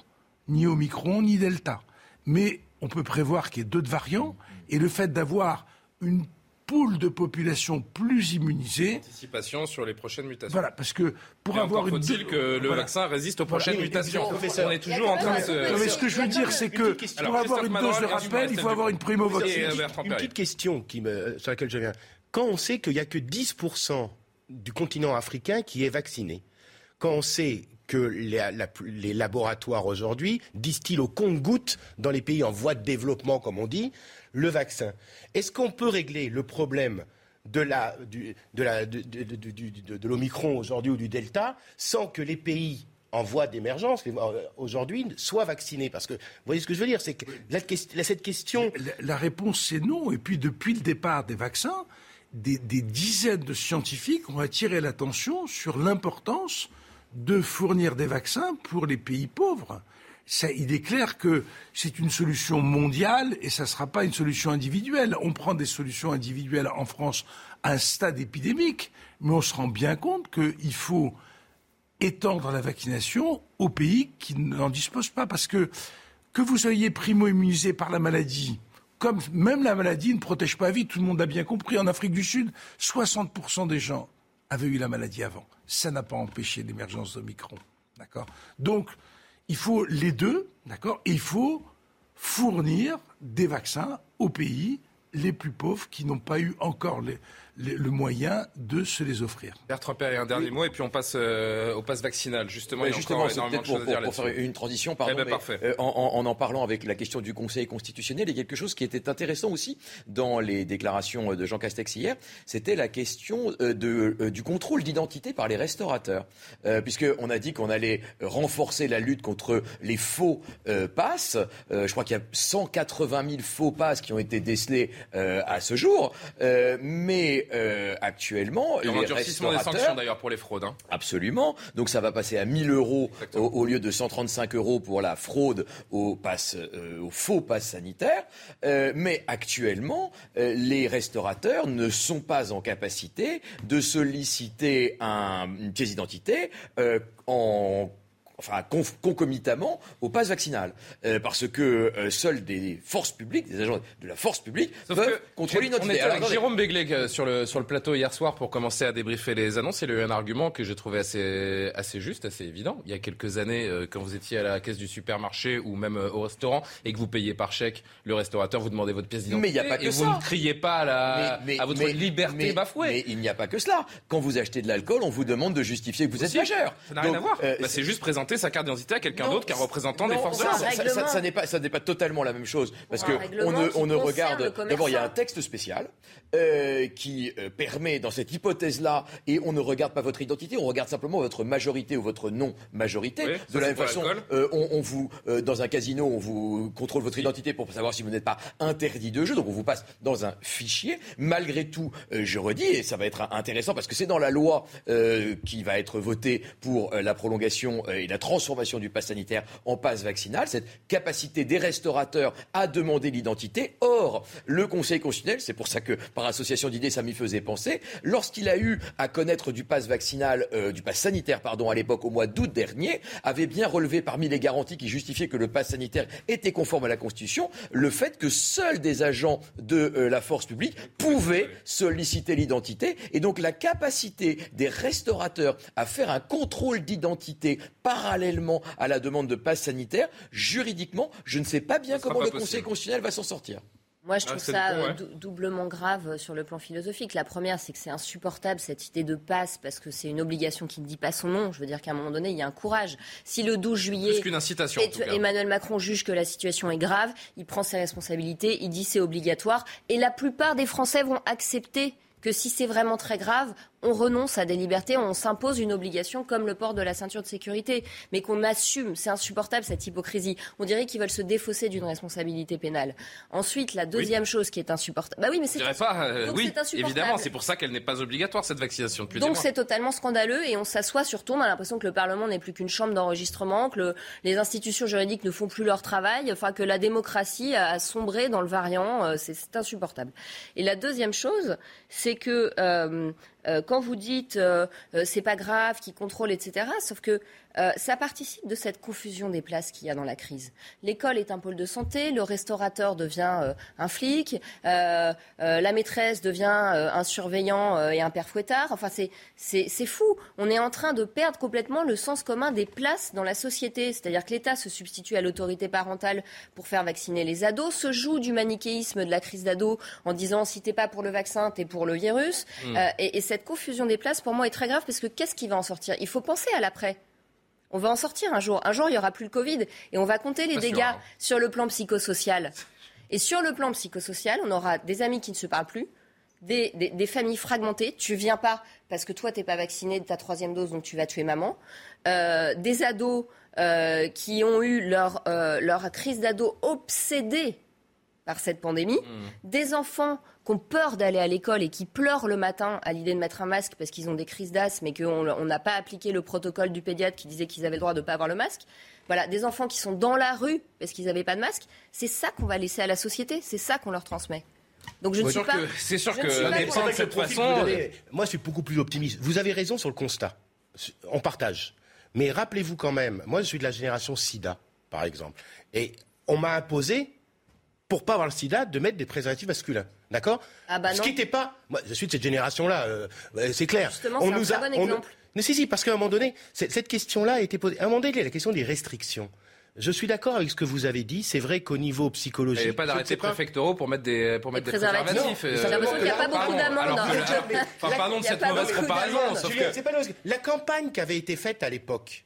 ni Omicron ni Delta. Mais on peut prévoir qu'il y ait d'autres variants, et le fait d'avoir une pool de population plus immunisée. Anticipation sur les prochaines mutations. Voilà, parce que pour avoir une. faut-il que le vaccin résiste aux prochaines mutations On est toujours en train de se. mais ce que je veux dire, c'est que pour avoir une dose de rappel, il faut avoir une primo Une petite question qui me, sur laquelle je viens. Quand on sait qu'il n'y a que 10% du continent africain qui est vacciné, quand on sait que les, laboratoires aujourd'hui distillent au compte-gouttes dans les pays en voie de développement, comme on dit, le vaccin. Est-ce qu'on peut régler le problème de l'Omicron aujourd'hui ou du Delta sans que les pays en voie d'émergence euh, aujourd'hui soient vaccinés? Parce que vous voyez ce que je veux dire, c'est que cette question. La, réponse c'est non. Et puis depuis le départ des vaccins, des dizaines de scientifiques ont attiré l'attention sur l'importance de fournir des vaccins pour les pays pauvres. il est clair que c'est une solution mondiale et ça ne sera pas une solution individuelle. On prend des solutions individuelles en France à un stade épidémique, mais on se rend bien compte qu'il faut étendre la vaccination aux pays qui n'en disposent pas. Parce que que vous soyez primo-immunisé par la maladie, comme même la maladie ne protège pas à vie, tout le monde a bien compris. En Afrique du Sud, 60% des gens avaient eu la maladie avant ça n'a pas empêché l'émergence d'Omicron. D'accord? Donc, il faut les deux, d'accord? Et il faut fournir des vaccins aux pays les plus pauvres qui n'ont pas eu encore les, le moyen de se les offrir. Bertrand Perret, un dernier mot et puis on passe euh, au pass vaccinal. Justement, il y a justement, pour, pour, faire une transition, pardon, eh ben, euh, en, en, parlant avec la question du Conseil constitutionnel, il y a quelque chose qui était intéressant aussi dans les déclarations de Jean Castex hier, c'était la question euh, de, du contrôle d'identité par les restaurateurs. Puisqu'on a dit qu'on allait renforcer la lutte contre les faux passes. je crois qu'il y a 180 000 faux passes qui ont été décelés à ce jour. mais euh, actuellement, y les restaurateurs... des sanctions d'ailleurs pour les fraudes. Hein. Absolument. Donc ça va passer à 1000 euros au, lieu de 135 euros pour la fraude au, pass, euh, au faux pass sanitaire. Euh, mais actuellement, les restaurateurs ne sont pas en capacité de solliciter un, une pièce d'identité en enfin concomitamment au pass vaccinal, euh, parce que euh, seuls des forces publiques, des agents de la force publique peuvent contrôler notre On était avec Jérôme Béglé euh, sur le sur le plateau hier soir pour commencer à débriefer les annonces. Il a eu un argument que j'ai trouvé assez assez juste, assez évident. Il y a quelques années, quand vous étiez à la caisse du supermarché ou même au restaurant et que vous payez par chèque, le restaurateur vous demandait votre pièce d'identité. Mais il n'y a pas que et ça. Vous ne criez pas à, la, à votre liberté bafouée. Mais il n'y a pas que cela. Quand vous achetez de l'alcool, on vous demande de justifier que vous êtes majeur. Ça n'a rien à voir. Bah, c'est juste présenter sa carte d'identité à quelqu'un d'autre qu'un représentant des forces de l'ordre. Ça, ça, n'est pas, ça n'est pas totalement la même chose parce que on ne, on ne regarde. D'abord, il y a un texte spécial euh, qui euh, permet dans cette hypothèse-là, et on ne regarde pas votre identité, on regarde simplement votre majorité ou votre non majorité. de la même façon, euh, on, on, vous dans un casino, on vous contrôle votre identité pour savoir si vous n'êtes pas interdit de jeu, donc on vous passe dans un fichier. Malgré tout, je redis, et ça va être intéressant parce que c'est dans la loi qui va être votée pour la prolongation et la transformation du pass sanitaire en passe vaccinal, cette capacité des restaurateurs à demander l'identité. Or, le Conseil constitutionnel, c'est pour ça que par association d'idées, ça m'y faisait penser, lorsqu'il a eu à connaître du pass vaccinal, euh, du pass sanitaire, pardon, à l'époque au mois d'août dernier, avait bien relevé parmi les garanties qui justifiaient que le pass sanitaire était conforme à la Constitution, le fait que seuls des agents de euh, la force publique pouvaient solliciter l'identité et donc la capacité des restaurateurs à faire un contrôle d'identité parallèlement à la demande de passe sanitaire, juridiquement, je ne sais pas bien comment le Conseil constitutionnel va s'en sortir. Moi, je ah, trouve ça euh, doublement grave euh, sur le plan philosophique. La première, c'est que c'est insupportable cette idée de passe parce que c'est une obligation qui ne dit pas son nom. Je veux dire qu'à un moment donné, il y a un courage. Si le 12 juillet, Emmanuel Macron juge que la situation est grave, il prend ses responsabilités, il dit c'est obligatoire, et la plupart des Français vont accepter que si c'est vraiment très grave, on renonce à des libertés, on s'impose une obligation comme le port de la ceinture de sécurité, mais qu'on assume. C'est insupportable cette hypocrisie. On dirait qu'ils veulent se défausser d'une responsabilité pénale. Ensuite, la deuxième chose qui est insupportable. Bah oui, mais c'est pas. Euh, oui, évidemment, c'est pour ça qu'elle n'est pas obligatoire cette vaccination Donc c'est totalement scandaleux et on s'assoit surtout. On a l'impression que le Parlement n'est plus qu'une chambre d'enregistrement, que les institutions juridiques ne font plus leur travail, enfin que la démocratie a, sombré dans le variant. Euh, c'est insupportable. Et la deuxième chose, c'est que euh, quand vous dites euh, euh, c'est pas grave, qui contrôle, etc., sauf que ça participe de cette confusion des places qu'il y a dans la crise. L'école est un pôle de santé, le restaurateur devient un flic, la maîtresse devient un surveillant et un père fouettard. Enfin, c'est fou. On est en train de perdre complètement le sens commun des places dans la société. C'est-à-dire que l'État se substitue à l'autorité parentale pour faire vacciner les ados, se joue du manichéisme de la crise d'ados en disant si t'es pas pour le vaccin, t'es pour le virus. Hmm. et, et cette confusion des places, pour moi, est très grave parce que qu'est-ce qui va en sortir? Il faut penser à l'après. On va en sortir un jour. Un jour, il n'y aura plus le Covid et on va compter les dégâts hein. sur le plan psychosocial. Et sur le plan psychosocial, on aura des amis qui ne se parlent plus, des, familles fragmentées. Tu viens pas parce que toi, tu n'es pas vacciné de ta troisième dose, donc tu vas tuer maman. Euh, des ados euh, qui ont eu leur, euh, leur crise d'ado obsédée par cette pandémie. Hmm. Des enfants qui ont peur d'aller à l'école et qui pleurent le matin à l'idée de mettre un masque parce qu'ils ont des crises d'asthme et qu'on n'a pas appliqué le protocole du pédiatre qui disait qu'ils avaient le droit de ne pas avoir le masque. Voilà, des enfants qui sont dans la rue parce qu'ils n'avaient pas de masque. C'est ça qu'on va laisser à la société, c'est ça qu'on leur transmet. Donc je ne suis pas. C'est sûr que, de cette façon. Moi, je suis beaucoup plus optimiste. Vous avez raison sur le constat. On partage. Mais rappelez-vous quand même, moi, je suis de la génération SIDA, par exemple. Et on m'a imposé pour pas avoir le sida, de mettre des préservatifs masculins. D'accord ah bah Ce qui n'était pas. Moi, je suis de cette génération-là, euh, euh, c'est clair. Justement, on nous un a, bon exemple. Mais si, si, parce qu'à un moment donné, cette question-là a été posée. À un moment donné, il y a la question des restrictions. Je suis d'accord avec ce que vous avez dit. C'est vrai qu'au niveau psychologique. Il n'y avait pas d'arrêté préfectoraux pour mettre des, pour mettre des, préservatifs. J'ai l'impression qu'il n'y a pas beaucoup d'amendes. Enfin, pardon de cette mauvaise comparaison. La campagne qui avait été faite à l'époque,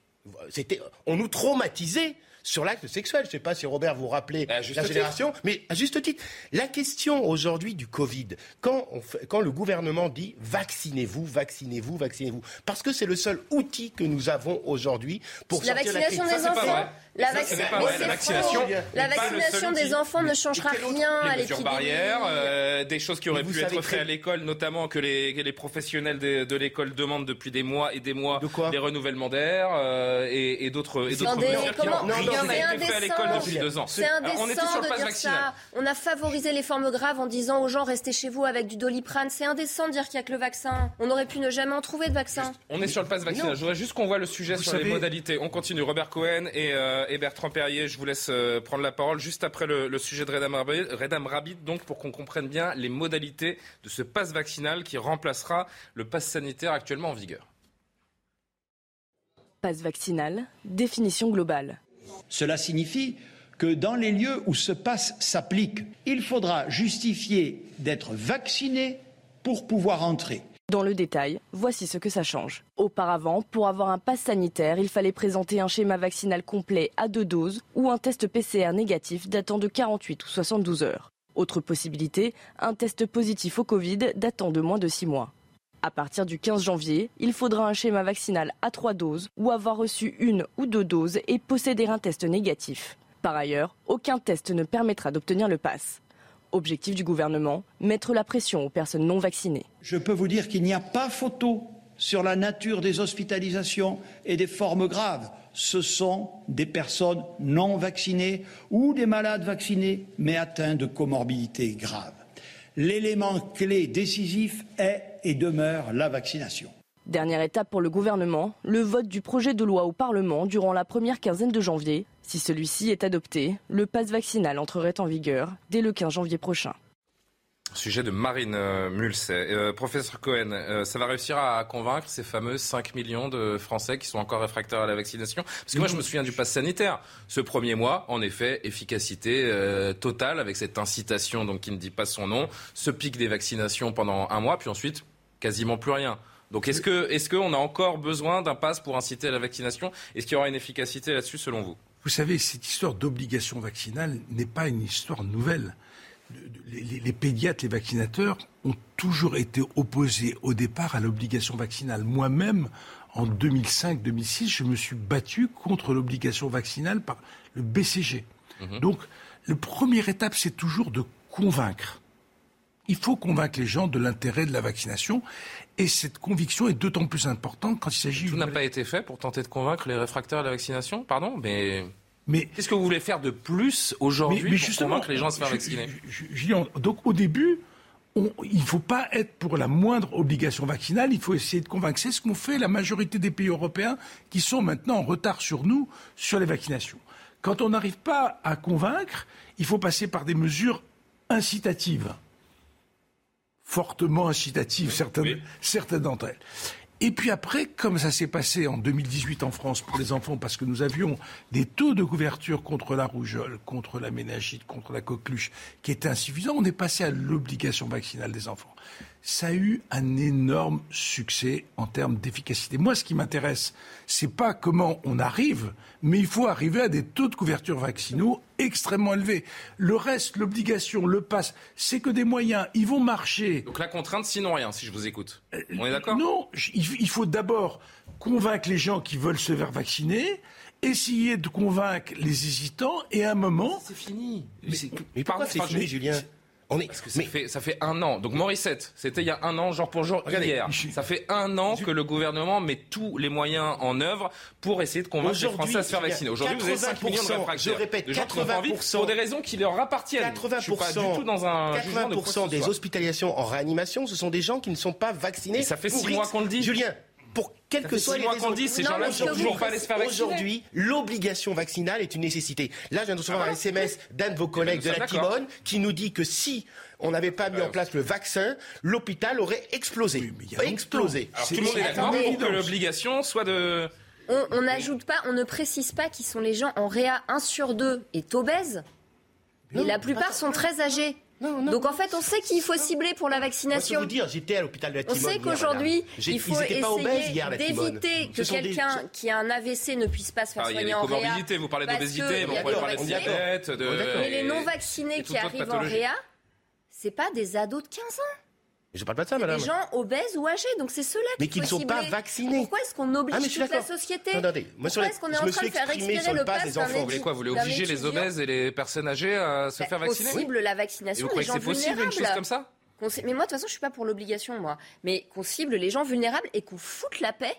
on nous traumatisait sur l'acte sexuel. Je ne sais pas si Robert vous rappelez la génération, mais à juste titre. La question aujourd'hui du Covid, quand, quand le gouvernement dit vaccinez-vous, vaccinez-vous, vaccinez-vous, parce que c'est le seul outil que nous avons aujourd'hui pour la sortir vaccination la crise. des enfants. La, vaccination, la vaccination des enfants ne changera rien à l'équilibre. barrières, euh, des choses qui auraient pu être faites à l'école, notamment que les, les professionnels de, de l'école demandent depuis des mois et des mois des renouvellements d'air euh, et, et d'autres mesures qui n'ont rien été fait à l'école depuis deux ans. C'est indécent de dire ça. On a favorisé les formes graves en disant aux gens restez chez vous avec du doliprane. C'est indécent de dire qu'il n'y a que le vaccin. On aurait pu ne jamais en trouver de vaccin. on est sur le pass vaccinal. Je voudrais juste qu'on voit le sujet sur les modalités. On continue. Robert Cohen et euh, et Bertrand Perrier, je vous laisse euh, prendre la parole juste après le, sujet de Redam Rabbit, donc pour qu'on comprenne bien les modalités de ce passe vaccinal qui remplacera le pass sanitaire actuellement en vigueur. Passe vaccinal, définition globale. Cela signifie que dans les lieux où ce passe s'applique, il faudra justifier d'être vacciné pour pouvoir entrer. Dans le détail, voici ce que ça change. Auparavant, pour avoir un pass sanitaire, il fallait présenter un schéma vaccinal complet à deux doses ou un test PCR négatif datant de 48 ou 72 heures. Autre possibilité, un test positif au Covid datant de moins de 6 mois. À partir du 15 janvier, il faudra un schéma vaccinal à trois doses ou avoir reçu une ou deux doses et posséder un test négatif. Par ailleurs, aucun test ne permettra d'obtenir le pass. Objectif du gouvernement, mettre la pression aux personnes non vaccinées. Je peux vous dire qu'il n'y a pas photo sur la nature des hospitalisations et des formes graves. Ce sont des personnes non vaccinées ou des malades vaccinés mais atteints de comorbidités graves. L'élément clé décisif est et demeure la vaccination. Dernière étape pour le gouvernement, le vote du projet de loi au Parlement durant la première quinzaine de janvier. Si celui-ci est adopté, le passe vaccinal entrerait en vigueur dès le 15 janvier prochain. Sujet de Marine euh, Mulset. Euh, professeur Cohen, euh, ça va réussir à convaincre ces fameux 5 millions de Français qui sont encore réfractaires à la vaccination? Parce que moi, je me souviens du pass sanitaire. Ce premier mois, en effet, efficacité totale avec cette incitation donc, qui ne dit pas son nom. Ce pic des vaccinations pendant un mois, puis ensuite, quasiment plus rien. Donc est-ce que est-ce qu'on a encore besoin d'un pass pour inciter à la vaccination? Est-ce qu'il y aura une efficacité là-dessus selon vous? Vous savez, cette histoire d'obligation vaccinale n'est pas une histoire nouvelle. Les, pédiatres, les vaccinateurs ont toujours été opposés au départ à l'obligation vaccinale. Moi-même, en 2005-2006, je me suis battu contre l'obligation vaccinale par le BCG. Mhm. Donc, la première étape, c'est toujours de convaincre. Il faut convaincre les gens de l'intérêt de la vaccination et cette conviction est d'autant plus importante quand il s'agit... Tout n'a pas été fait pour tenter de convaincre les réfractaires à la vaccination Pardon Mais... Mais qu'est-ce que vous voulez faire de plus aujourd'hui pour convaincre les gens à se faire vacciner Donc au début, il ne faut pas être pour la moindre obligation vaccinale, il faut essayer de convaincre. C'est ce qu'ont fait la majorité des pays européens qui sont maintenant en retard sur nous sur les vaccinations. Quand on n'arrive pas à convaincre, il faut passer par des mesures incitatives, fortement incitatives, certaines, certaines d'entre elles. Et puis après, comme ça s'est passé en 2018 en France pour les enfants, parce que nous avions des taux de couverture contre la rougeole, contre la méningite, contre la coqueluche, qui étaient insuffisants, on est passé à l'obligation vaccinale des enfants ça a eu un énorme succès en termes d'efficacité. Moi, ce qui m'intéresse, c'est pas comment on arrive, mais il faut arriver à des taux de couverture vaccinaux extrêmement élevés. Le reste, l'obligation, le pass, c'est que des moyens. Ils vont marcher. Donc la contrainte, sinon rien, si je vous écoute. On est d'accord? Non, il faut d'abord convaincre les gens qui veulent se faire vacciner essayer de convaincre les hésitants et à un moment. C'est fini. Mais, mais pourquoi c'est fini, Julien? Parce que ça, fait, ça fait un an. Donc Morissette, c'était il y a un an, jour pour jour, hier. Ça fait un an que le gouvernement met tous les moyens en œuvre pour essayer de convaincre les Français à se faire vacciner. Aujourd'hui, vous avez 5 millions de réfractaires. Je répète, 80%. pour des raisons qui leur appartiennent. 80%, je suis pas du tout dans un 80% des hospitalisations en réanimation, ce sont des gens qui ne sont pas vaccinés. Et ça fait 6 mois qu'on le dit. Julien, pour quel que soit les raisons. dit, ces gens-là ne toujours pas aller se faire vacciner. Aujourd'hui, l'obligation vaccinale est une nécessité. Là, je viens de recevoir ah un SMS d'un de vos collègues de la Timone qui nous dit que si on n'avait pas mis en place le vaccin, l'hôpital aurait explosé. explosé. Alors, tout le monde est d'accord pour que l'obligation soit de... On n'ajoute pas, on ne précise pas qui sont les gens en réa 1 sur 2 est obèse. Mais la plupart sont très âgés. Donc en fait, on sait qu'il faut cibler pour la vaccination. Moi, je vous dire, j'étais à l'hôpital de la Timone. On sait qu'aujourd'hui, il faut essayer d'éviter que quelqu'un qui a un AVC ne puisse pas se faire ah, soigner en réa. Vous parlez d'obésité, vous pouvez parler de diabète. Mais les non vaccinés qui arrivent en réa, c'est pas des ados de 15 ans. Je parle pas de ça, madame. des gens obèses ou âgés, donc c'est ceux-là Mais qui ne sont pas vaccinés. Pourquoi est-ce qu'on oblige ah, toute la société Attendez, moi Pourquoi est-ce qu'on est en train de faire expirer le pass des enfants Vous voulez quoi Vous voulez obliger les obèses et les personnes âgées à se bah, faire vacciner On cible la vaccination des gens vulnérables. C'est possible une chose comme ça mais moi, de toute façon, je suis pas pour l'obligation, moi. Mais qu'on cible les gens vulnérables et qu'on foute la paix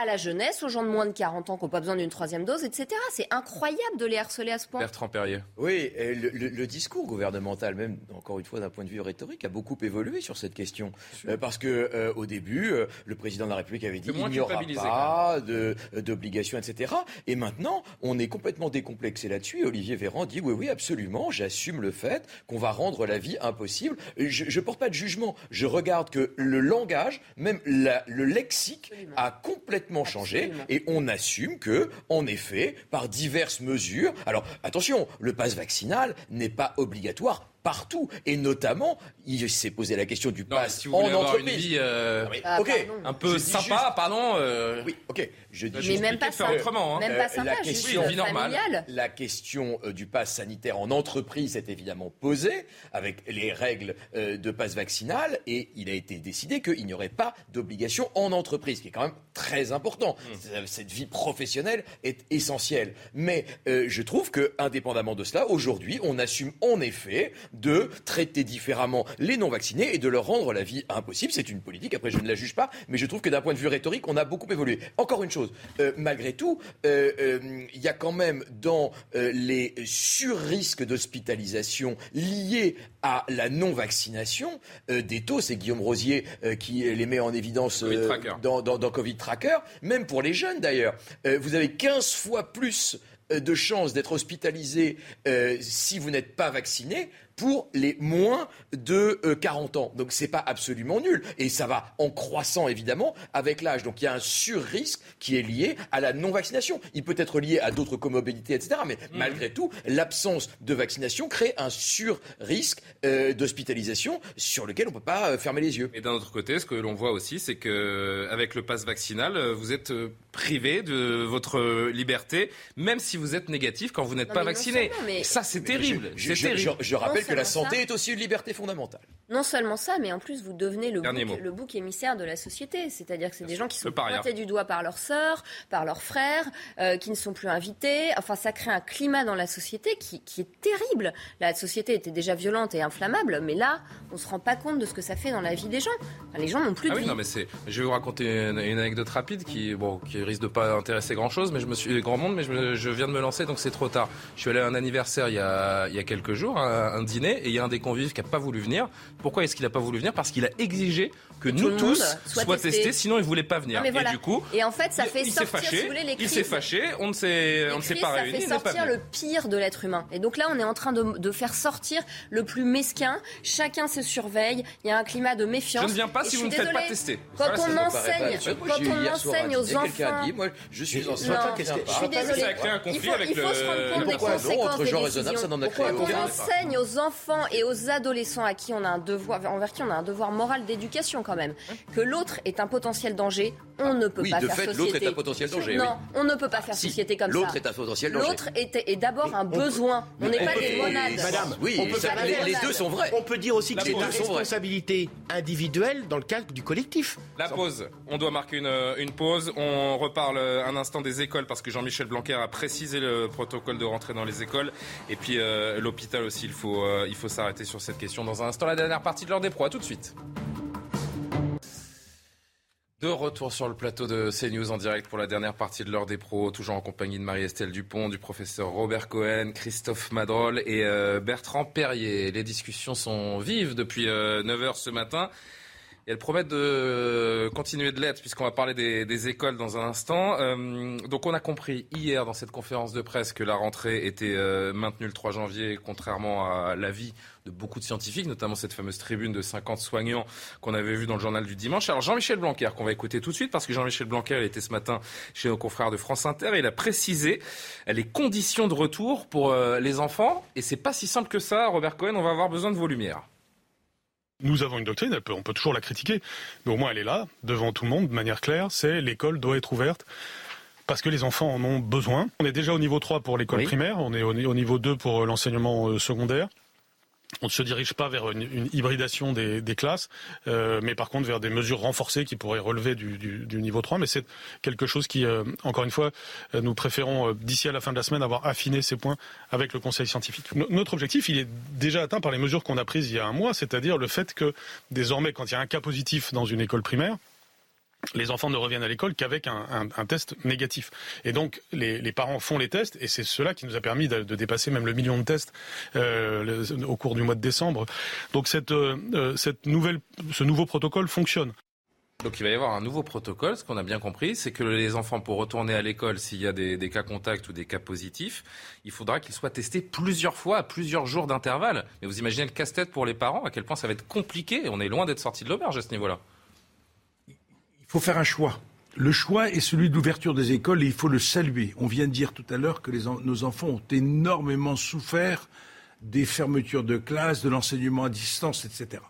à la jeunesse, aux gens de moins de 40 ans qui n'ont pas besoin d'une troisième dose, etc. C'est incroyable de les harceler à ce point. Bertrand Perrier. Oui, le, discours gouvernemental, même encore une fois d'un point de vue rhétorique, a beaucoup évolué sur cette question. Euh, parce que euh, au début, euh, le président de la République avait dit qu'il n'y aura pas d'obligation, etc. Et maintenant, on est complètement décomplexé là-dessus. Olivier Véran dit oui, oui, absolument, j'assume le fait qu'on va rendre la vie impossible. Je ne porte pas de jugement. Je regarde que le langage, même le lexique, a complètement changé et on assume que, en effet, par diverses mesures, alors attention, le passe vaccinal n'est pas obligatoire partout. Et notamment, il s'est posé la question du pass en entreprise. Une vie, euh, ah, un peu sympa, pardon. Euh, oui, ok. Je dis mais même pas, ça, autrement, hein. même pas sympa, la question, vie normale. La question euh, du pass sanitaire en entreprise s'est évidemment posée avec les règles de passe vaccinal et il a été décidé qu'il n'y aurait pas d'obligation en entreprise, qui est quand même très important. Hmm. Cette vie professionnelle est essentielle. Mais je trouve que, indépendamment de cela, aujourd'hui, on assume en effet de traiter différemment les non-vaccinés et de leur rendre la vie impossible. C'est une politique, après je ne la juge pas, mais je trouve que d'un point de vue rhétorique, on a beaucoup évolué. Encore une chose, euh, malgré tout, euh, euh, il y a quand même dans les sur-risques d'hospitalisation liés à la non-vaccination des taux, c'est Guillaume Rosier qui les met en évidence dans, dans, Covid Tracker, même pour les jeunes d'ailleurs. vous avez 15 fois plus de chances d'être hospitalisé si vous n'êtes pas vacciné pour les moins de 40 euh, ans. Donc c'est pas absolument nul. Et ça va en croissant évidemment avec l'âge. Donc il y a un sur-risque qui est lié à la non-vaccination. Il peut être lié à d'autres comorbidités, etc. Mais mmh. malgré tout, l'absence de vaccination crée un sur-risque euh, d'hospitalisation sur lequel on ne peut pas euh, fermer les yeux. Et d'un autre côté, ce que l'on voit aussi, c'est que avec le pass vaccinal, vous êtes privé de votre liberté, même si vous êtes négatif quand vous n'êtes pas vacciné. Ça, c'est terrible. Je, je, rappelle que la santé est aussi une liberté fondamentale. Non seulement ça, mais en plus, vous devenez le, bouc, le bouc, émissaire de la société. C'est-à-dire que c'est des gens qui sont pointés du doigt par leurs sœurs, par leurs frères, euh, qui ne sont plus invités. Enfin, ça crée un climat dans la société qui, est terrible. La société était déjà violente et inflammable, mais là, on ne se rend pas compte de ce que ça fait dans la vie des gens. les gens n'ont plus de ah oui, Non, mais. Je vais vous raconter une, anecdote rapide qui, bon, qui risque de pas intéresser grand-chose, mais je me suis grand monde, mais je, viens de me lancer, donc c'est trop tard. Je suis allé à un anniversaire il y a, il y a quelques jours, un, un dîner et il y a un des convives qui n'a pas voulu venir. Pourquoi est-ce qu'il n'a pas voulu venir? Parce qu'il a exigé que nous tous soient testés, sinon il voulait pas venir. et du coup, et en fait, ça fait il sortir, fâché, si vous voulez, les il s'est fâché, on ne s'est, on ne s'est pas réunis. Ça fait sortir le pire de l'être humain. Et donc là, on est en train de, de, faire sortir le plus mesquin. Chacun se surveille. Il y a un climat de méfiance. Je ne viens pas si vous ne faites pas tester. Quand on enseigne, quand on enseigne aux enfants, dit, moi, je suis enseignant. Je suis désolée. Ça a créé un conflit avec Il faut se rendre compte des conséquences des décisions. Quand on enseigne aux enfants et aux adolescents à qui on a un devoir, envers qui on a un devoir moral d'éducation quand même, que l'autre est un potentiel danger, on ne peut oui, pas de faire fait, société. l'autre est un potentiel danger. Non, oui. on ne peut pas faire si, société comme L'autre ça. est un potentiel danger. L'autre est, est d'abord un besoin. On n'est pas des monades. Madame, oui, on peut ça, faire les, deux sont vrais. On peut dire aussi que c'est une responsabilité individuelle dans le cadre du collectif. La pause. On doit marquer une, une pause. On reparle un instant des écoles parce que Jean-Michel Blanquer a précisé le protocole de rentrée dans les écoles. Et puis euh, l'hôpital aussi, il faut, euh, faut s'arrêter sur cette question dans un instant. La dernière partie de l'heure des pros. À tout de suite. De retour sur le plateau de CNews en direct pour la dernière partie de l'heure des pros, toujours en compagnie de Marie-Estelle Dupont, du professeur Robert Cohen, Christophe Madrol et euh, Bertrand Perrier. Les discussions sont vives depuis euh, 9h ce matin. Et elles promettent de continuer de l'être, puisqu'on va parler des, écoles dans un instant. Euh, donc on a compris hier dans cette conférence de presse que la rentrée était euh, maintenue le 3 janvier, contrairement à l'avis de beaucoup de scientifiques, notamment cette fameuse tribune de 50 soignants qu'on avait vue dans le journal du dimanche. Alors Jean-Michel Blanquer, qu'on va écouter tout de suite, parce que Jean-Michel Blanquer, il était ce matin chez nos confrères de France Inter, et il a précisé les conditions de retour pour euh, les enfants. Et c'est pas si simple que ça, Robert Cohen, on va avoir besoin de vos lumières. Nous avons une doctrine, on peut toujours la critiquer, mais au moins elle est là, devant tout le monde, de manière claire, c'est l'école doit être ouverte parce que les enfants en ont besoin. On est déjà au niveau 3 pour l'école Oui. primaire, on est au, au niveau 2 pour l'enseignement euh, secondaire. On ne se dirige pas vers une, hybridation des, classes, euh, mais par contre vers des mesures renforcées qui pourraient relever du, niveau 3. Mais c'est quelque chose qui, euh, encore une fois, euh, nous préférons d'ici à la fin de la semaine avoir affiné ces points avec le Conseil scientifique. No- notre objectif, il est déjà atteint par les mesures qu'on a prises il y a un mois, c'est-à-dire le fait que désormais, quand il y a un cas positif dans une école primaire, les enfants ne reviennent à l'école qu'avec un, test négatif. Et donc, les, parents font les tests, et c'est cela qui nous a permis de, dépasser même le million de tests euh, au cours du mois de décembre. Donc, cette, euh, euh, cette nouvelle, ce nouveau protocole fonctionne. Donc il va y avoir un nouveau protocole. Ce qu'on a bien compris, c'est que les enfants, pour retourner à l'école, s'il y a des, des cas contacts ou des cas positifs, il faudra qu'ils soient testés plusieurs fois, à plusieurs jours d'intervalle. Mais vous imaginez le casse-tête pour les parents, à quel point ça va être compliqué. On est loin d'être sorti de l'auberge à ce niveau-là. Il faut faire un choix. Le choix est celui de l'ouverture des écoles et il faut le saluer. On vient de dire tout à l'heure que les en- nos enfants ont énormément souffert des fermetures de classes, de l'enseignement à distance, etc.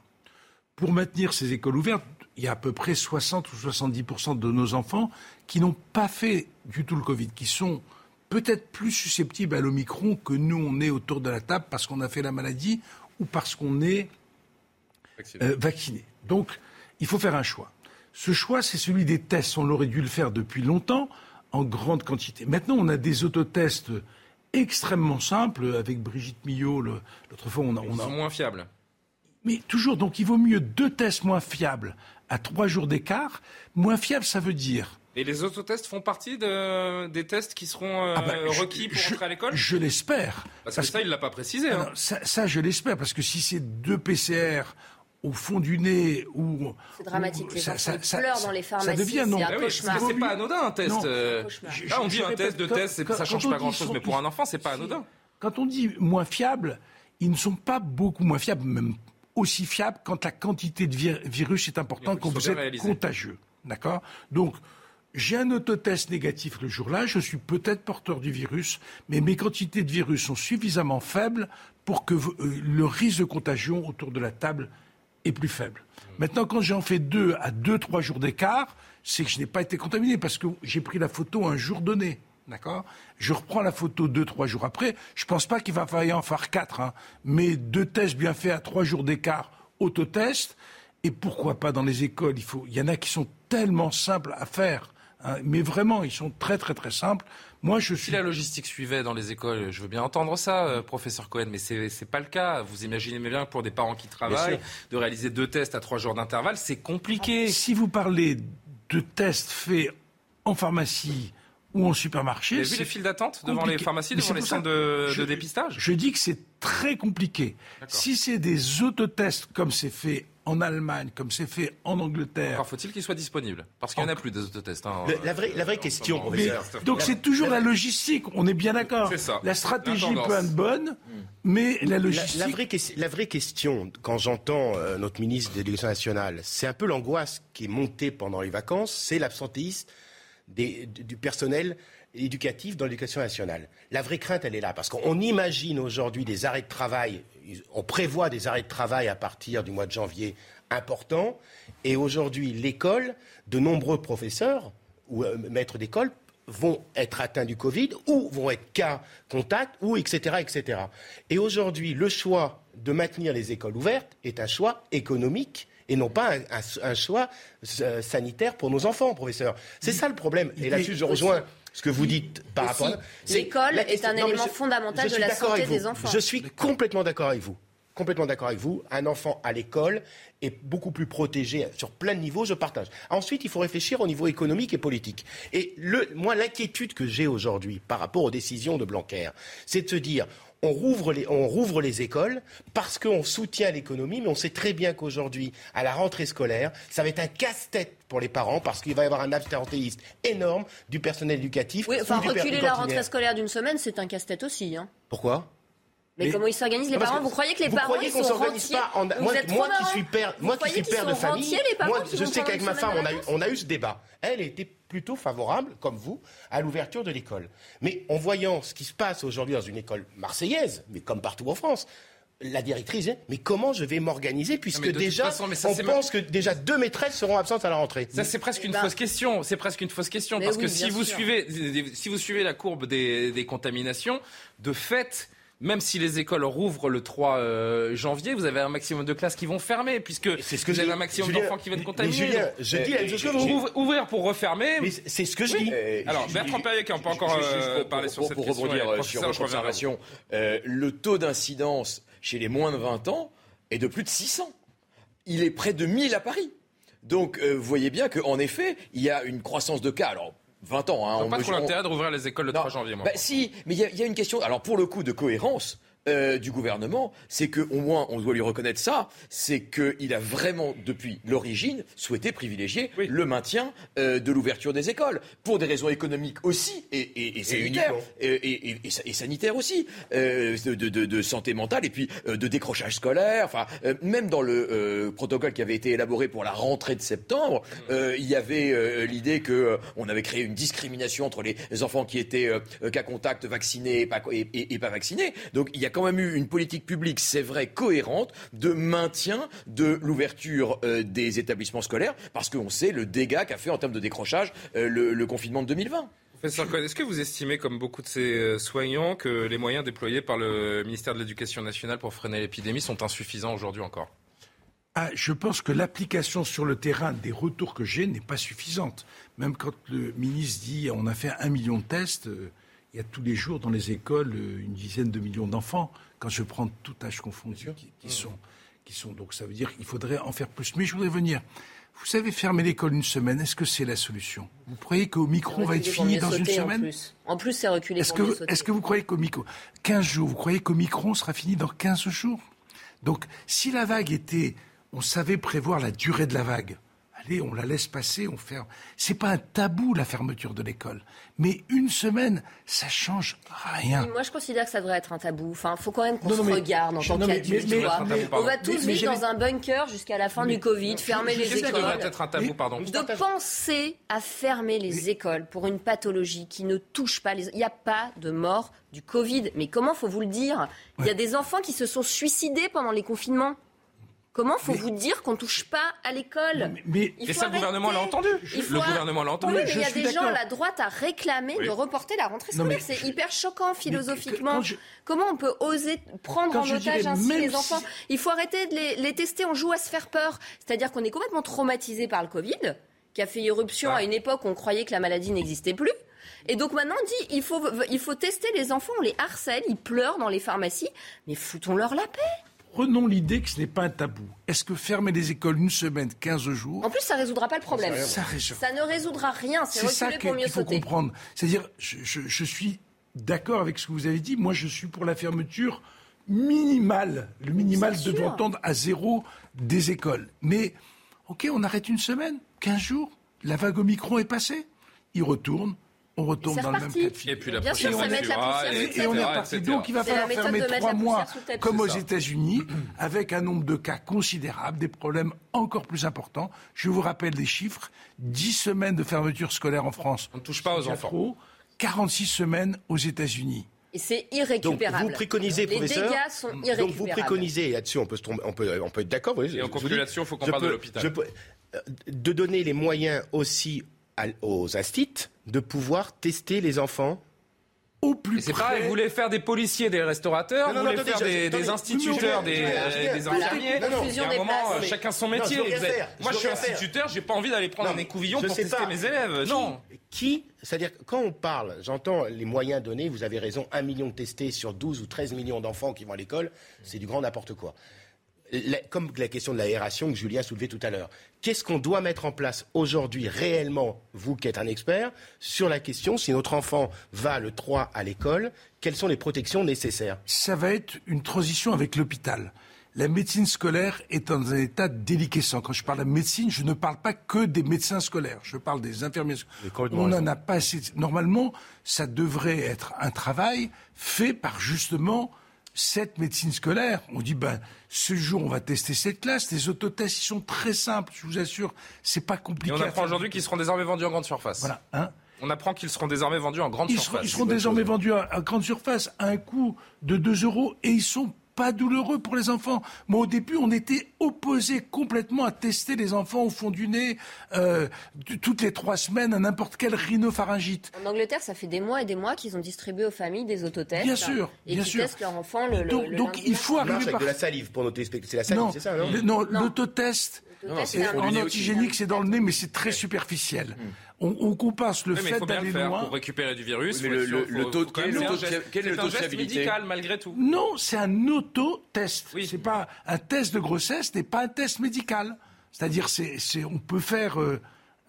Pour maintenir ces écoles ouvertes, il y a à peu près 60 ou 70% de nos enfants qui n'ont pas fait du tout le Covid, qui sont peut-être plus susceptibles à l'Omicron que nous, on est autour de la table parce qu'on a fait la maladie ou parce qu'on est euh, vacciné. Donc, il faut faire un choix. Ce choix, c'est celui des tests. On aurait dû le faire depuis longtemps, en grande quantité. Maintenant, on a des autotests extrêmement simples. Avec Brigitte Millot, l'autre fois, on a... Ils on a- sont moins fiables. mais toujours, donc il vaut mieux deux tests moins fiables à trois jours d'écart. Moins fiable, ça veut dire Et les autotests font partie de- des tests qui seront euh, Ah bah, requis pour je- entrer à l'école? Je l'espère. Parce que ça, il l'a pas précisé. Ah hein. non, ça, ça, je l'espère, parce que si c'est deux PCR au fond du nez ou C'est dramatique. Les ça- enfants ça- ils ça- pleurent dans les ça pharmacies. devient non. C'est Ah un oui, c'est pas anodin un test. Euh. Je- on dit un répète, test de quand- test, c'est- quand- ça change pas dit grand-chose, sont- mais pour un enfant, c'est pas anodin. Quand on dit moins fiables, ils ne sont pas beaucoup moins fiables, même aussi fiables quand la quantité de vir- virus est importante, quand vous êtes contagieux. D'accord? Donc, j'ai un autotest négatif le jour-là, je suis peut-être porteur du virus, mais mes quantités de virus sont suffisamment faibles pour que euh, le risque de contagion autour de la table plus faible. Maintenant, quand j'en fais deux à deux, trois jours d'écart, c'est que je n'ai pas été contaminé parce que j'ai pris la photo un jour donné. D'accord? Je reprends la photo deux, trois jours après. Je pense pas qu'il va falloir en faire quatre, hein, mais deux tests bien faits à trois jours d'écart, autotest. Et pourquoi pas dans les écoles il, faut, il y en a qui sont tellement simples à faire. hein, mais vraiment, ils sont très, très, très simples. Moi, je Si la logistique suivait dans les écoles, je veux bien entendre ça, euh, professeur Cohen, mais c'est c'est pas le cas. Vous imaginez bien que pour des parents qui travaillent, de réaliser deux tests à trois jours d'intervalle, c'est compliqué. Si vous parlez de tests faits en pharmacie ou en supermarché. Vous avez vu les files d'attente devant les pharmacies, devant les centres de, dépistage Je dis que c'est très compliqué. Si c'est des autotests comme c'est fait en Allemagne, comme c'est fait en Angleterre. Alors faut-il qu'ils soient disponibles Parce qu'il n'y en a plus des autotests. Hein, la, vraie, la vraie question, professeur. donc c'est toujours la logistique, on est bien d'accord. La stratégie peut être bonne, mais la logistique. La, vraie, la vraie, question, quand j'entends euh, notre ministre de l'Éducation nationale, c'est un peu l'angoisse qui est montée pendant les vacances, c'est l'absentéisme du personnel éducatif dans l'éducation nationale. La vraie crainte, elle est là, parce qu'on imagine aujourd'hui des arrêts de travail, on prévoit des arrêts de travail à partir du mois de janvier importants, et aujourd'hui, l'école, de nombreux professeurs ou euh, maîtres d'école vont être atteints du Covid ou vont être cas contact ou etc. etc. Et aujourd'hui, le choix de maintenir les écoles ouvertes est un choix économique et non pas un, choix euh, sanitaire pour nos enfants, professeur. C'est ça le problème. Et là-dessus, je rejoins ce que vous dites par rapport à... L'école est un élément fondamental de la santé des enfants. Je suis complètement d'accord avec vous. Complètement d'accord avec vous. Un enfant à l'école est beaucoup plus protégé sur plein de niveaux, je partage. Ensuite, il faut réfléchir au niveau économique et politique. Et le, moi, l'inquiétude que j'ai aujourd'hui par rapport aux décisions de Blanquer, c'est de se dire, on rouvre les, on rouvre les écoles parce qu'on soutient l'économie, mais on sait très bien qu'aujourd'hui, à la rentrée scolaire, ça va être un casse-tête pour les parents parce qu'il va y avoir un absentéisme énorme du personnel éducatif. Oui, enfin, reculer la rentrée scolaire d'une semaine, c'est un casse-tête aussi. Hein. Pourquoi? Mais, comment ils s'organisent les parents Vous croyez que les parents rentiers pas en... moi, moi qui suis père, moi qui suis père de famille, moi, je sais qu'avec ma femme on a eu on a eu ce débat. Elle était plutôt favorable, comme vous, à l'ouverture de l'école. Mais en voyant ce qui se passe aujourd'hui dans une école marseillaise, mais comme partout en France, la directrice mais comment je vais m'organiser puisque déjà on pense que déjà deux maîtresses seront absentes à la rentrée. Ça c'est presque une fausse question. C'est presque une fausse question parce que si vous suivez si vous suivez la courbe des, des contaminations, de fait même si les écoles rouvrent le 3 euh, janvier, vous avez un maximum de classes qui vont fermer, puisque c'est ce que vous avez un maximum d'enfants qui vont être contaminés. Julien, je dis la chose. Ouvrir pour refermer. C'est ce que je dis. Alors, Bertrand Perrier, qui n'a pas encore euh, parlé sur cette pour question. Pour rebondir sur votre observation, euh, le taux d'incidence chez les moins de 20 ans est de plus de 600. Il est près de 1000 à Paris. Donc, vous voyez bien qu'en effet, il y a une croissance de cas. Alors, 20 ans. Hein, on pas trop l'intérêt de rouvrir les écoles le 3 janvier. Moi. Bah, si, mais il y, y, a une question. Alors pour le coup de cohérence, euh, du gouvernement, c'est que au moins on doit lui reconnaître ça, c'est qu'il a vraiment depuis l'origine souhaité privilégier le maintien euh, de l'ouverture des écoles. Pour des raisons économiques aussi et, sanitaires. et, sanitaires aussi, euh, de, santé mentale et puis de décrochage scolaire. Enfin, même dans le protocole qui avait été élaboré pour la rentrée de septembre, il y avait l'idée que on avait créé une discrimination entre les enfants qui étaient cas contact vaccinés et pas, et, pas vaccinés. Donc il y a quand même eu une politique publique, c'est vrai, cohérente de maintien de l'ouverture euh, des établissements scolaires, parce qu'on sait le dégât qu'a fait en termes de décrochage euh, le, confinement de 2020. Professeur est-ce que vous estimez, comme beaucoup de ces euh, soignants, que les moyens déployés par le ministère de l'Éducation nationale pour freiner l'épidémie sont insuffisants aujourd'hui encore? Ah, je pense que l'application sur le terrain des retours que j'ai n'est pas suffisante. Même quand le ministre dit on a fait un million de tests, il y a tous les jours dans les écoles une dizaine de millions d'enfants quand je prends tout âge confondu, qui, sont, qui sont. Donc ça veut dire qu'il faudrait en faire plus. Mais je voudrais venir. Vous savez, fermer l'école une semaine, est-ce que c'est la solution? Vous croyez qu'au micro va être fini dans une semaine? En plus, c'est reculé est-ce que, est-ce que vous croyez qu'au micro 15 jours, vous croyez qu'au micro sera fini dans 15 jours? Donc, si la vague était, on savait prévoir la durée de la vague, on la laisse passer, on ferme. C'est pas un tabou la fermeture de l'école, mais une semaine, ça change rien. moi, je considère que ça devrait être un tabou. Enfin, faut quand même qu'on se regarde en tant qu'adulte. On va tous vivre dans un bunker jusqu'à la fin du Covid, fermer les écoles. être un tabou, pardon. De penser à fermer les écoles pour une pathologie qui ne touche pas les. Il n'y a pas de mort du Covid. Mais comment faut vous le dire? Il y a des enfants qui se sont suicidés pendant les confinements. Comment faut vous dire qu'on touche pas à l'école mais, Et ça, le gouvernement l'a entendu. Le gouvernement l'a entendu. Oui, mais il y a des gens, la droite a réclamé de reporter la rentrée scolaire. C'est hyper choquant philosophiquement. Comment on peut oser prendre en otage ainsi les enfants Il faut arrêter de les, tester. On joue à se faire peur. C'est-à-dire qu'on est complètement traumatisé par le Covid, qui a fait irruption à une époque où on croyait que la maladie n'existait plus. Et donc maintenant, on dit il faut, il faut tester les enfants, on les harcèle, ils pleurent dans les pharmacies, mais foutons-leur la paix. Prenons l'idée que ce n'est pas un tabou. Est-ce que fermer les écoles une semaine, 15 jours En plus, ça ne résoudra pas le problème. Ça, ça ne résoudra rien. C'est ça qu'il faut comprendre. C'est-à-dire, je, suis d'accord avec ce que vous avez dit. Moi, je suis pour la fermeture minimale. Le minimal devant tendre à zéro des écoles. Mais, OK, on arrête une semaine, 15 jours. La vague Omicron est passée. Il retourne on retourne dans le même cas de figure. Et puis la prochaine et, et, on est reparti. Donc il va falloir fermer trois mois, comme aux États-Unis, avec un nombre de cas considérable, des problèmes encore plus importants. Je vous rappelle les chiffres 10 semaines de fermeture scolaire en France. On ne touche pas aux enfants. 46 semaines aux États-Unis. Et c'est irrécupérable. Donc vous préconisez, Les professeur. dégâts sont irrécupérables. Donc vous préconisez, là-dessus on peut, on peut, on peut être d'accord. Et on conclut là-dessus, il faut qu'on parle de l'hôpital. Euh, de donner les moyens aussi aux astites de pouvoir tester les enfants au plus C'est pareil, vous voulez faire des policiers, des restaurateurs, vous voulez faire des, instituteurs, des, infirmiers. Il y a un moment, chacun son métier. Moi, je suis instituteur, j'ai pas envie d'aller prendre un écouvillon pour tester mes élèves. Non. Qui, c'est-à-dire, quand on parle, j'entends les moyens donnés, vous avez raison, un million de testés sur 12 ou 13 millions d'enfants qui vont à l'école, c'est du grand n'importe quoi comme la question de l'aération que Julien soulevait tout à l'heure, qu'est-ce qu'on doit mettre en place aujourd'hui réellement, vous qui êtes un expert, sur la question si notre enfant va le 3 à l'école, quelles sont les protections nécessaires? Ça va être une transition avec l'hôpital. La médecine scolaire est dans un état déliquescent. Quand je parle de médecine, je ne parle pas que des médecins scolaires. Je parle des infirmiers. On n'en a pas assez. Normalement, ça devrait être un travail fait par justement cette médecine scolaire. On dit, ben, ce jour, on va tester cette classe. Les autotests, ils sont très simples, je vous assure. C'est pas compliqué. Et on apprend aujourd'hui qu'ils seront désormais vendus en grande surface. Voilà. Hein on apprend qu'ils seront désormais vendus en grande surface. ils seront désormais vendus à, grande surface à un coût de 2 euros et ils sont pas douloureux pour les enfants. Moi, au début, on était opposé complètement à tester les enfants au fond du nez euh, toutes les trois semaines à n'importe quel rhinopharyngite. En Angleterre, ça fait des mois et des mois qu'ils ont distribué aux familles des autotests. Bien sûr, et bien sûr. testent leurs enfants le, Donc, donc il faut arriver avec par... de la salive pour nos téléspectateurs. C'est la salive, c'est ça, non Non, l'autotest en antigénique, c'est dans le nez, mais c'est très superficiel. Hmm. On, on compense le fait d'aller loin. Pour récupérer du virus, mais le, taux, quel, est le taux de fiabilité médical malgré tout Non, c'est un auto-test. Oui. C'est pas un test de grossesse, n'est pas un test médical. C'est-à-dire, c'est, on peut faire. Euh,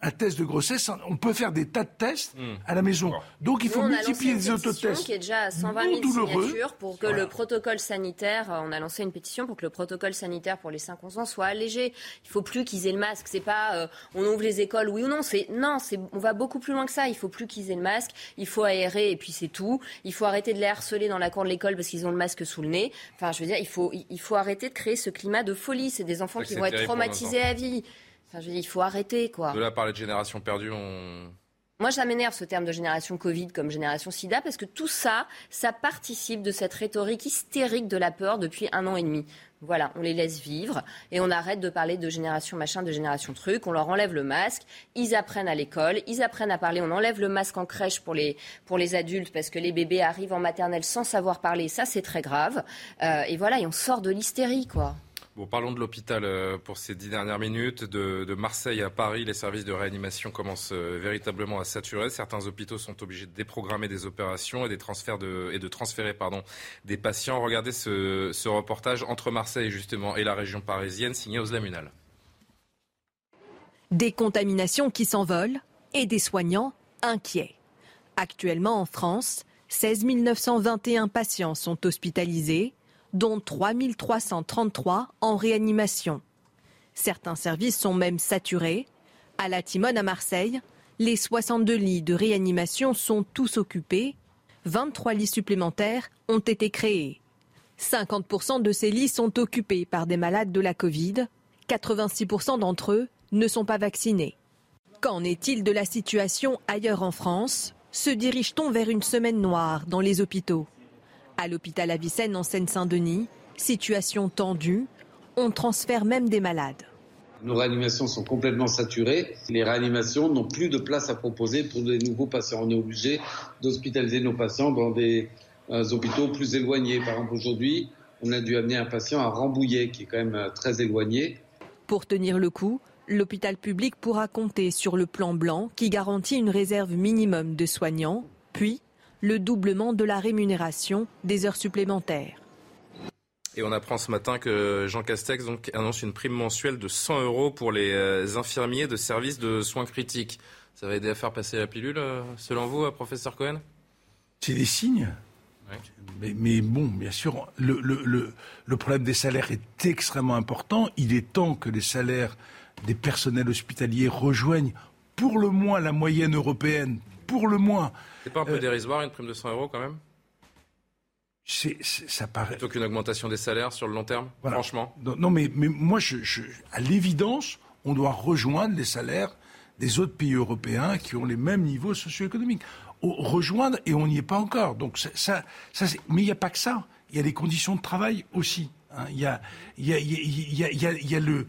un test de grossesse, on peut faire des tas de tests hmm. à la maison. Donc il faut multiplier les autotests. qui est déjà à 120 000 signatures pour que le protocole sanitaire, euh, on a lancé une pétition pour que le protocole sanitaire pour les 5-11 ans soit allégé. Il faut plus qu'ils aient le masque. C'est pas euh, on ouvre les écoles oui ou non. C'est non, c'est on va beaucoup plus loin que ça. Il faut plus qu'ils aient le masque. Il faut aérer et puis c'est tout. Il faut arrêter de les harceler dans la cour de l'école parce qu'ils ont le masque sous le nez. Enfin, je veux dire, il faut il faut arrêter de créer ce climat de folie. C'est des enfants qui vont être traumatisés à vie. Enfin, je dis, il faut arrêter, quoi. De là, parler de génération perdue, on... Moi, ça m'énerve ce terme de génération Covid comme génération SIDA parce que tout ça, ça participe de cette rhétorique hystérique de la peur depuis un an et demi. Voilà, on les laisse vivre et on arrête de parler de génération machin, de génération truc. On leur enlève le masque, ils apprennent à l'école, ils apprennent à parler. On enlève le masque en crèche pour les, pour les adultes parce que les bébés arrivent en maternelle sans savoir parler. Ça, c'est très grave. Euh, et voilà, et on sort de l'hystérie, quoi parlons de l'hôpital euh, pour ces dix dernières minutes. De, Marseille à Paris, les services de réanimation commencent euh, véritablement à saturer. Certains hôpitaux sont obligés de déprogrammer des opérations et, des transferts de, et de transférer pardon, des patients. Regardez ce, reportage entre Marseille justement et la région parisienne signé aux. Des contaminations qui s'envolent et des soignants inquiets. Actuellement en France, 16 921 patients sont hospitalisés dont 3 333 en réanimation. Certains services sont même saturés. À la Timone à Marseille, les 62 lits de réanimation sont tous occupés. 23 lits supplémentaires ont été créés. 50% de ces lits sont occupés par des malades de la Covid. 86% d'entre eux ne sont pas vaccinés. Qu'en est-il de la situation ailleurs en France? Se dirige-t-on vers une semaine noire dans les hôpitaux? À l'hôpital Avicenne en Seine-Saint-Denis, situation tendue, on transfère même des malades. Nos réanimations sont complètement saturées. Les réanimations n'ont plus de place à proposer pour des nouveaux patients. On est obligé d'hospitaliser nos patients dans des euh, hôpitaux plus éloignés. Par exemple, aujourd'hui, on a dû amener un patient à Rambouillet, qui est quand même euh, très éloigné. Pour tenir le coup, l'hôpital public pourra compter sur le plan blanc qui garantit une réserve minimum de soignants, puis le doublement de la rémunération des heures supplémentaires. Et on apprend ce matin que Jean Castex donc, annonce une prime mensuelle de 100 euros pour les euh, infirmiers de services de soins critiques. Ça va aider à faire passer la pilule, euh, selon vous, euh, professeur Cohen? C'est des signes. Mais, bon, bien sûr, le, le, problème des salaires est extrêmement important. Il est temps que les salaires des personnels hospitaliers rejoignent pour le moins la moyenne européenne, pour le moins. C'est pas un peu dérisoire une prime de 100 euros quand même? Ça paraît. Plutôt qu'une augmentation des salaires sur le long terme, franchement? Non, mais, mais moi, je, à l'évidence, on doit rejoindre les salaires des autres pays européens qui ont les mêmes niveaux socio-économiques. Rejoindre, et on n'y est pas encore. Donc ça, ça, mais il n'y a pas que ça. Il y a les conditions de travail aussi. Il y a, il y a, il y a, il y a, il y a le,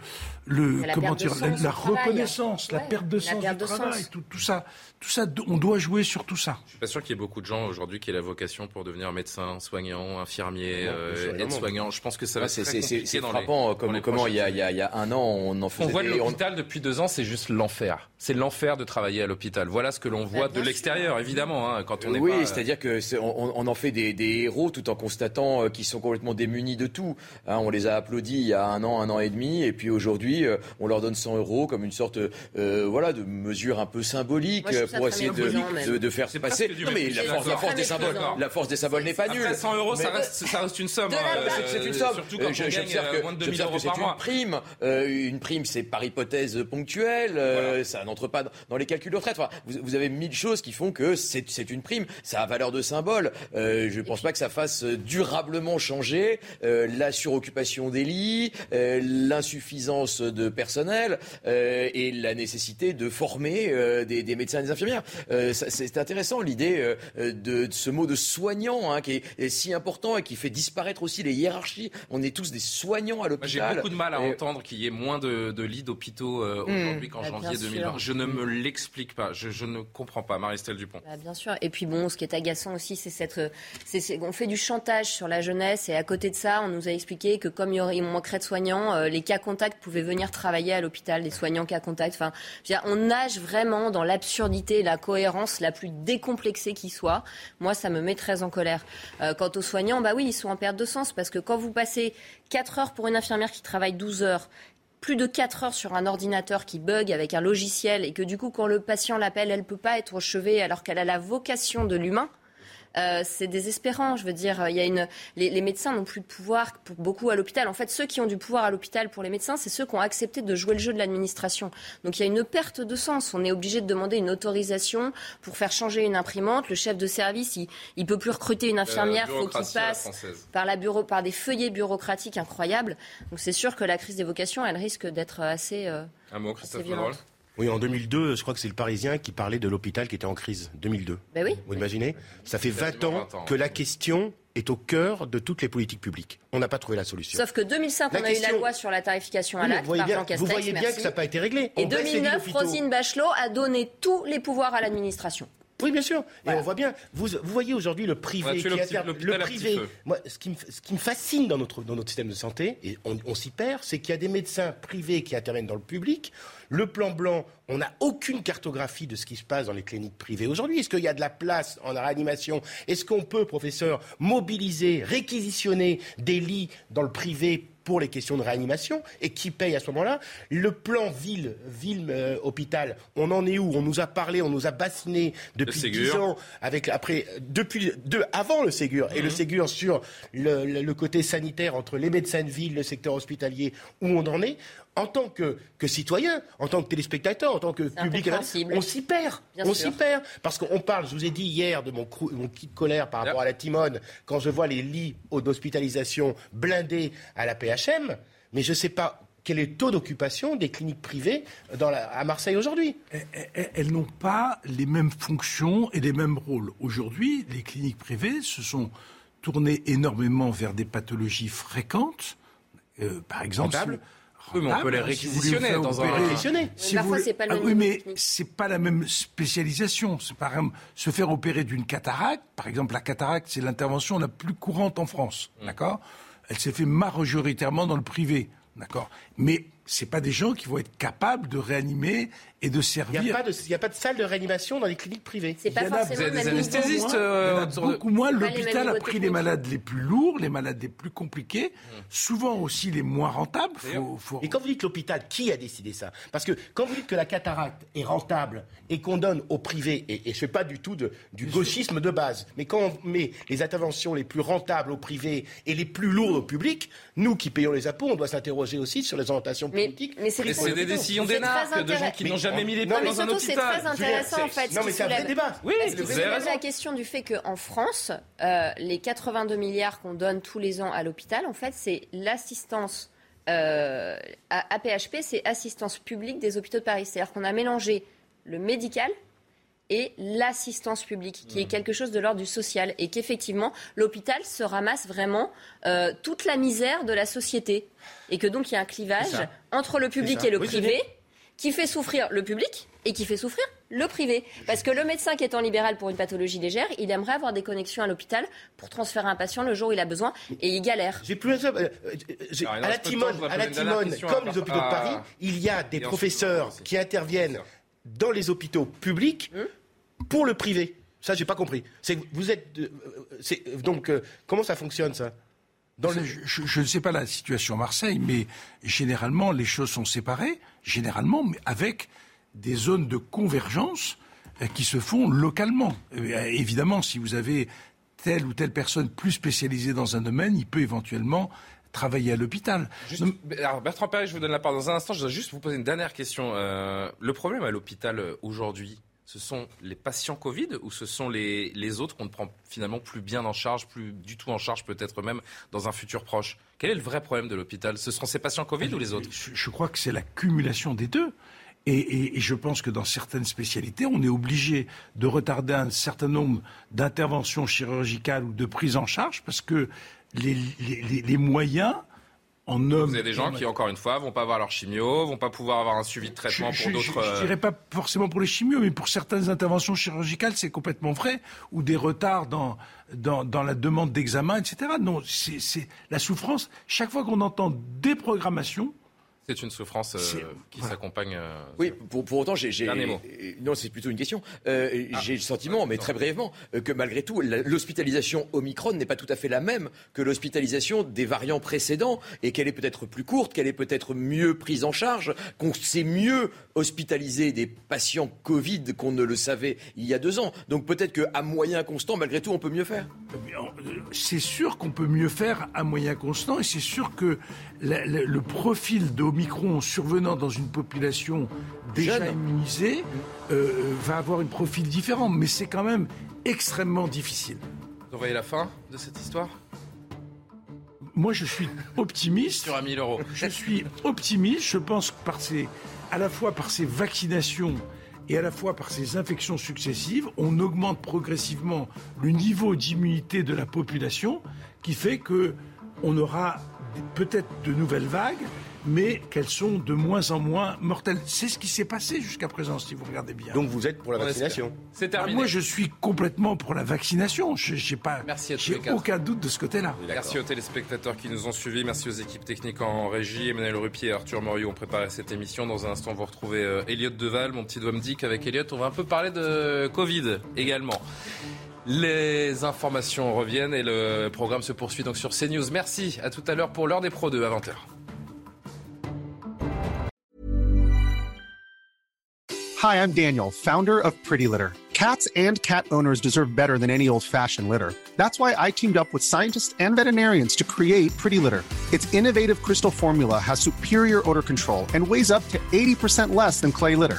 le comment dire, la, reconnaissance, la perte de sens du travail, tout, tout, ça, tout ça, on doit jouer sur tout ça. Je suis pas sûr qu'il y ait beaucoup de gens aujourd'hui qui aient la vocation pour devenir médecin, soignant, infirmier, euh, aide-soignant. Je pense que ça va c'est, c'est, c'est frappant comme, comment il y, a, il, y a, un an on en faisait. On voit l'hôpital depuis deux ans, c'est juste l'enfer. C'est l'enfer de travailler à l'hôpital. Voilà ce que l'on voit de l'extérieur, évidemment, hein, quand on est Oui, c'est-à-dire que on, on, en fait des, des, héros tout en constatant euh, qu'ils sont complètement démunis de tout. Hein, on les a applaudis il y a un an, un an et demi, et puis aujourd'hui, euh, on leur donne 100 euros comme une sorte, euh, voilà, de mesure un peu symbolique pour essayer de, de, faire passer. Non mais la force, la force des symboles, la force des symboles n'est pas nulle. 100 euros, ça reste, ça reste une somme. C'est une somme. Surtout quand j'observe que, moins de 2000 euros par mois. Une prime, une prime, c'est par hypothèse ponctuelle, ça n'entre pas dans les calculs de retraite. Enfin, vous, avez mille choses qui font que c'est une prime, ça a valeur de symbole. je ne pense pas que ça fasse durablement changer la suroccupation des lits, euh, de personnel euh, et la nécessité de former euh, des, médecins et des infirmières. c'est intéressant l'idée de, ce mot de soignant hein, qui est, si important et qui fait disparaître aussi les hiérarchies. On est tous des soignants à l'hôpital. J'ai beaucoup de mal à entendre qu'il y ait moins de, lits d'hôpitaux hmm. aujourd'hui qu'en bah, janvier 2020. Je ne me l'explique pas. Je, ne comprends pas, Marie-Estelle Dupont. Bah, bien sûr. Et puis bon, ce qui est agaçant aussi, c'est cette, on fait du chantage sur la jeunesse et à côté de ça, on nous a expliqué que comme il y aurait, il manquerait de soignants, euh, les cas contacts pouvaient venir travailler à l'hôpital, des soignants cas contacts. Enfin, on nage vraiment dans l'absurdité, la cohérence la plus décomplexée qui soit. Moi, ça me met très en colère. Euh, quant aux soignants, bah oui, ils sont en perte de sens parce que quand vous passez 4 heures pour une infirmière qui travaille 12 heures, plus de 4 heures sur un ordinateur qui bug avec un logiciel et que du coup, quand le patient l'appelle, elle ne peut pas être au chevet alors qu'elle a la vocation de l'humain, euh, c'est désespérant. Je veux dire, il y a une, les, médecins n'ont plus de pouvoir pour beaucoup à l'hôpital. En fait, ceux qui ont du pouvoir à l'hôpital pour les médecins, c'est ceux qui ont accepté de jouer le jeu de l'administration. Donc il y a une perte de sens. On est obligé de demander une autorisation pour faire changer une imprimante. Le chef de service, il, il peut plus recruter une infirmière, il faut qu'il passe par la bureau, par des feuillets bureaucratiques incroyables. Donc c'est sûr que la crise des vocations, elle risque d'être assez, euh, Un mot, Christophe oui, en 2002, je crois que c'est le Parisien qui parlait de l'hôpital qui était en crise. 2002. Ben oui. Vous imaginez? Ça fait 20 ans, que la question est au cœur de toutes les politiques publiques. On n'a pas trouvé la solution. Sauf que 2005, on a eu la loi sur la tarification à l'acte par Jean Castex. Vous voyez bien que ça n'a pas été réglé. Et 2009, Rosine Bachelot a donné tous les pouvoirs à l'administration. Oui, bien sûr. Et on voit bien. Vous, vous voyez aujourd'hui le privé qui le, privé. Moi, ce qui, me, ce qui me fascine dans notre, dans notre système de santé, et on, on s'y perd, c'est qu'il y a des médecins privés qui interviennent dans le public. Le plan blanc, on n'a aucune cartographie de ce qui se passe dans les cliniques privées aujourd'hui. Est-ce qu'il y a de la place en réanimation? Est-ce qu'on peut, professeur, mobiliser, réquisitionner des lits dans le privé pour les questions de réanimation? Et qui paye à ce moment-là? Le plan ville, ville euh, hôpital, on en est où? On nous a parlé, on nous a bassiné depuis dix ans avec après depuis de, avant le Ségur et le mhm. Ségur sur le, côté sanitaire entre les médecins de ville, le secteur hospitalier où on en est en tant que, citoyen, en tant que téléspectateur, en tant que public, on s'y perd. on s'y perd. Parce qu'on parle, je vous ai dit hier de mon, mon de colère par rapport à la Timone, quand je vois les lits d'hospitalisation blindés à la PHM, mais je ne sais pas quel est le taux d'occupation des cliniques privées à Marseille aujourd'hui Elles n'ont pas les mêmes fonctions et les mêmes rôles. Aujourd'hui, les cliniques privées se sont tournées énormément vers des pathologies fréquentes. Euh, par exemple, oui, mais on peut les réquisitionner dans un. Réquisitionner. Si vous... c'est pas le ah même. oui, mais c'est pas la même spécialisation. C'est par exemple se faire opérer d'une cataracte. Par exemple, la cataracte, c'est l'intervention la plus courante en France. Mm. D'accord? Elle s'est fait majoritairement dans le privé. D'accord? Mais c'est pas des gens qui vont être capables de réanimer et de servir. Il n'y a, a, pas de salle de réanimation dans les cliniques privées. C'est pas forcément avez des anesthésistes euh, Beaucoup moins. L'hôpital a pris les malades les plus lourds, les malades les plus compliqués, mmh. souvent aussi les moins rentables. Et quand vous dites l'hôpital, qui a décidé ça? Parce que quand vous dites que la cataracte est rentable et qu'on donne au privé, et, et je ne fais pas du tout de, du gauchisme de base, mais quand on met les interventions les plus rentables au privé et les plus lourdes au public, nous qui payons les impôts, on doit s'interroger aussi sur les orientations Mais, c'est des décisions d'énarques, de gens qui n'ont jamais mis les pieds dans un hôpital. C'est très intéressant en fait. Non, mais c'est un débat. Oui, vous avez la question du fait qu'en France, euh, les 82 milliards qu'on donne tous les ans à l'hôpital, en fait, c'est l'assistance euh, à APHP, c'est assistance publique des hôpitaux de Paris. C'est-à-dire qu'on a mélangé le médical et l'assistance publique, qui est mmh. quelque chose de l'ordre du social, et qu'effectivement, l'hôpital se ramasse vraiment euh, toute la misère de la société, et que donc il y a un clivage entre le public et le privé, qui fait souffrir le public et qui fait souffrir le privé. Parce que le médecin qui est en libéral pour une pathologie légère, il aimerait avoir des connexions à l'hôpital pour transférer un patient le jour où il a besoin et il galère. J'ai plus euh, euh, à la Timone, à la Timone comme les hôpitaux de Paris, il y a des professeurs qui interviennent dans les hôpitaux publics hum pour le privé. Ça, j'ai pas compris. C'est vous êtes donc comment ça fonctionne ça? Je, ne sais pas la situation à Marseille, mais généralement les choses sont séparées, généralement, mais avec des zones de convergence euh, qui se font localement. Euh, évidemment, si vous avez telle ou telle personne plus spécialisée dans un domaine, il peut éventuellement travailler à l'hôpital. Alors Bertrand Perret, je vous donne la parole dans un instant. Je voudrais juste vous poser une dernière question. Euh, le problème à l'hôpital aujourd'hui, ce sont les patients Covid ou ce sont les, les autres qu'on ne prend finalement plus bien en charge, plus du tout en charge peut-être même dans un futur proche Quel est le vrai problème de l'hôpital? Ce seront ces patients Covid ou les autres? Je, crois que c'est l'accumulation des deux. Et, je pense que dans certaines spécialités, on est obligé de retarder un certain nombre d'interventions chirurgicales ou de prises en charge parce que les, les moyens vous avez des gens qui, encore une fois, vont pas avoir leur chimio, vont pas pouvoir avoir un suivi de traitement pour d'autres. Je, ne dirais pas forcément pour les chimios, mais pour certaines interventions chirurgicales, c'est complètement vrai, ou des retards dans, dans, dans la demande d'examen, etc. Non, c'est la souffrance. Chaque fois qu'on entend déprogrammation, c'est une souffrance euh, qui s'accompagne. Euh, oui, pour, pour autant, j'ai. Non, c'est plutôt une question. Euh, ah. J'ai le sentiment, mais très brièvement, que malgré tout, l'hospitalisation Omicron n'est pas tout à fait la même que l'hospitalisation des variants précédents et qu'elle est peut-être plus courte, qu'elle est peut-être mieux prise en charge, qu'on sait mieux hospitaliser des patients Covid qu'on ne le savait il y a deux ans. Donc peut-être qu'à moyen constant, malgré tout, on peut mieux faire. C'est sûr qu'on peut mieux faire à moyen constant et c'est sûr que le profil de Omicron survenant dans une population déjà immunisée euh, va avoir un profil différent, mais c'est quand même extrêmement difficile. Vous voyez la fin de cette histoire? Moi, je suis optimiste. Sur un 1000 euros. Je suis optimiste. Je pense que par ces, à la fois par ces vaccinations et à la fois par ces infections successives, on augmente progressivement le niveau d'immunité de la population, qui fait que on aura peut-être de nouvelles vagues, mais qu'elles sont de moins en moins mortelles. C'est ce qui s'est passé jusqu'à présent, si vous regardez bien. Donc vous êtes pour la vaccination C'est terminé. moi, je suis complètement pour la vaccination. Je n'ai pas, j'ai aucun doute de ce côté-là. Merci aux téléspectateurs qui nous ont suivis. Merci aux équipes techniques en régie. Emmanuel Rupier et Arthur Moriot ont préparé cette émission. Dans un instant, vous retrouvez euh, Elliot Deval, mon petit doigt me dit qu'avec Elliot, on va un peu parler de Covid également. Les informations reviennent et le programme se poursuit donc sur CNews. Merci. À tout à l'heure pour l'heure des Pro 2 à 20h. Hi, I'm Daniel, founder of Pretty Litter. Cats and cat owners deserve better than any old-fashioned litter. That's why I teamed up with scientists and veterinarians to create Pretty Litter. Its innovative crystal formula has superior odor control and weighs up to 80% less than clay litter.